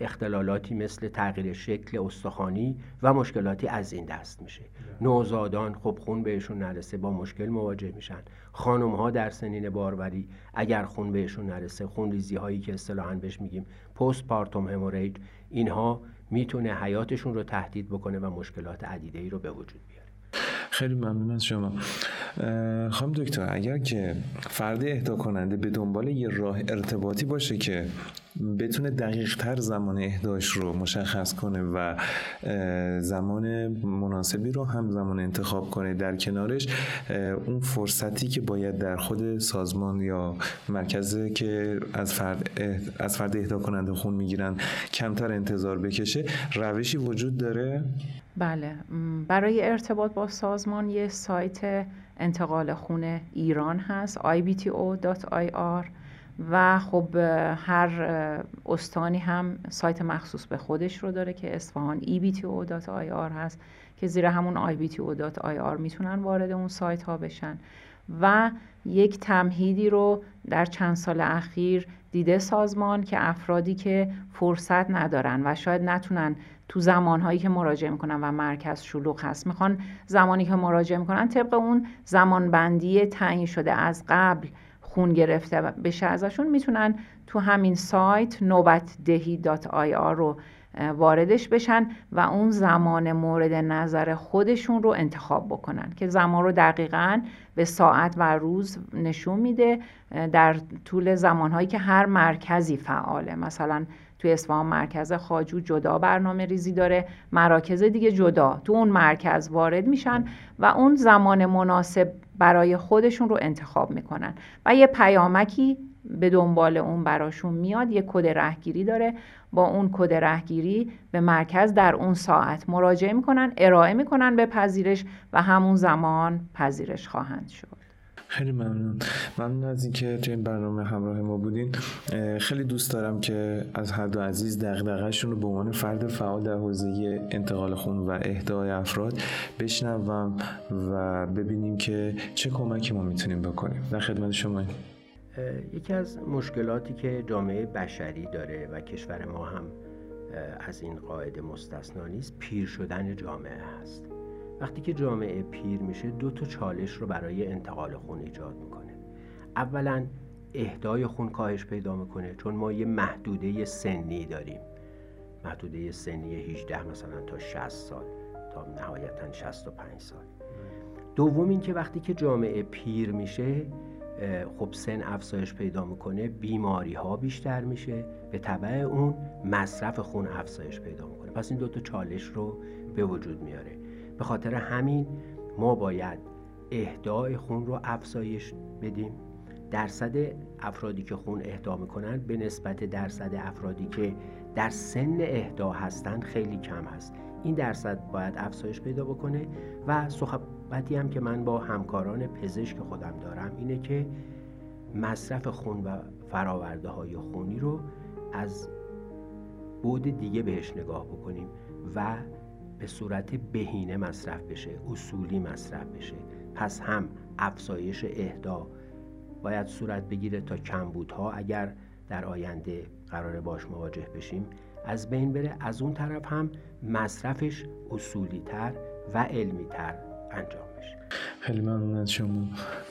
اختلالاتی مثل تغییر شکل استخوانی و مشکلاتی از این دست میشه. نوزادان خب خون بهشون نرسه با مشکل مواجه میشن. خانم ها در سنین باروری اگر خون بهشون نرسه خون ریزی هایی که اصطلاحا بهش میگیم پست پارتوم هموریج اینها می‌تونه حیاتشون رو تهدید بکنه و مشکلات عدیده ای رو به وجود بیاره. خیلی ممنون از شما خانم دکتر اگر که فرد اهدا کننده به دنبال یه راه ارتباطی باشه که بتونه دقیق تر زمان اهداش رو مشخص کنه و زمان مناسبی رو هم زمان انتخاب کنه در کنارش اون فرصتی که باید در خود سازمان یا مرکزه که از فرد, از فرد اهدا کننده خون می‌گیرن کمتر انتظار بکشه روشی وجود داره؟ بله. برای ارتباط با سازمان یه سایت انتقال خون ایران هست ibto.ir و خب هر استانی هم سایت مخصوص به خودش رو داره که اصفهان ebto.ir هست که زیر همون ibto.ir می‌تونن وارد اون سایت ها بشن. و یک تمهیدی رو در چند سال اخیر دیده سازمان که افرادی که فرصت ندارن و شاید نتونن تو زمانهایی که مراجعه می‌کنن و مرکز شلوغ هست. می‌خوان زمانی که مراجعه می‌کنن طبق اون زمانبندی تعیین شده از قبل خون گرفته بشه ازشون می‌تونن تو همین سایت نوبت دهی دات آی آر رو واردش بشن و اون زمان مورد نظر خودشون رو انتخاب بکنن که زمان رو دقیقا به ساعت و روز نشون میده در طول زمانهایی که هر مرکزی فعاله. مثلا توی اصفهان مرکز خاجو جدا برنامه ریزی داره مراکز دیگه جدا. تو اون مرکز وارد میشن و اون زمان مناسب برای خودشون رو انتخاب می‌کنن. و یه پیامکی به دنبال اون براشون میاد یه کد رهگیری داره. با اون کد رهگیری به مرکز در اون ساعت مراجعه می‌کنن ارائه می‌کنن به پذیرش و همون زمان پذیرش خواهند شد. خیلی ممنون. ممنون از اینکه توی این برنامه همراه ما بودین. خیلی دوست دارم که از هر دو عزیز دغدغه‌شون رو به عنوان فرد فعال در حوزه انتقال خون و اهدای افراد بشنوم و ببینیم که چه کمکی ما می‌تونیم بکنیم. در خدمت شما. یکی از مشکلاتی که جامعه بشری داره و کشور ما هم از این قاعده مستثنا نیست پیر شدن جامعه هست. وقتی که جامعه پیر میشه دو تا چالش رو برای انتقال خون ایجاد می‌کنه. اولا اهدای خون کاهش پیدا می‌کنه چون ما یه محدوده سنی داریم. محدوده سنی 18 مثلا تا 60 سال تا نهایتا 65 سال. دوم اینکه وقتی که جامعه پیر میشه خب سن افزایش پیدا می‌کنه بیماری ها بیشتر میشه. به طبع اون مصرف خون افزایش پیدا می‌کنه. پس این دوتا چالش رو به وجود میاره. به خاطر همین ما باید اهدای خون رو افزایش بدیم. درصد افرادی که خون اهدا می‌کنن به نسبت درصد افرادی که در سن اهدا هستند خیلی کم هست. این درصد باید افزایش پیدا بکنه و صحبتی هم که من با همکاران پزشک خودم دارم اینه که مصرف خون و فراورده های خونی رو از بود دیگه بهش نگاه بکنیم و به صورت بهینه مصرف بشه اصولی مصرف بشه. پس هم افزایش اهدا باید صورت بگیره تا کمبودها اگر در آینده قرار باش مواجه بشیم. از بین بره از اون طرف هم مصرفش اصولی تر و علمی تر انجام بشه. خیلی ممنون از شما.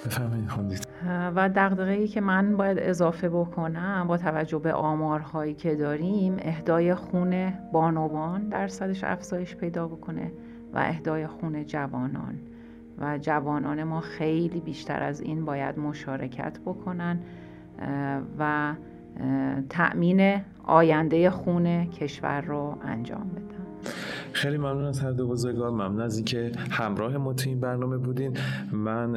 بفرمایید خوندید. و دقدقه ای که من باید اضافه بکنم با توجه به آمارهایی که داریم اهدای خون بانوان درصدش افزایش پیدا بکنه و اهدای خون جوانان. و جوانان ما خیلی بیشتر از این باید مشارکت بکنن و تأمین آینده خون کشور رو انجام بدن. خیلی ممنون از هر دو بزرگوار ممنون از اینکه همراه ما تو این برنامه بودین. من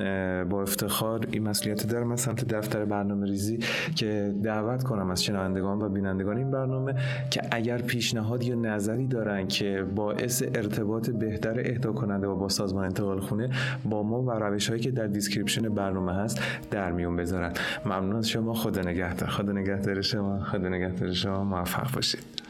با افتخار این مسئولیت دارم از سمت دفتر برنامه ریزی که دعوت کنم از شنوندگان و بینندگان این برنامه که اگر پیشنهاد یا نظری دارن که باعث ارتباط بهتر اهدا کننده و با سازمان انتقال خونه با ما و روش هایی که در description برنامه هست در میون بذارن. ممنون از شما. خدا نگهدار. خدا نگهدار شما. خدا نگهدار شما. موفق باشید.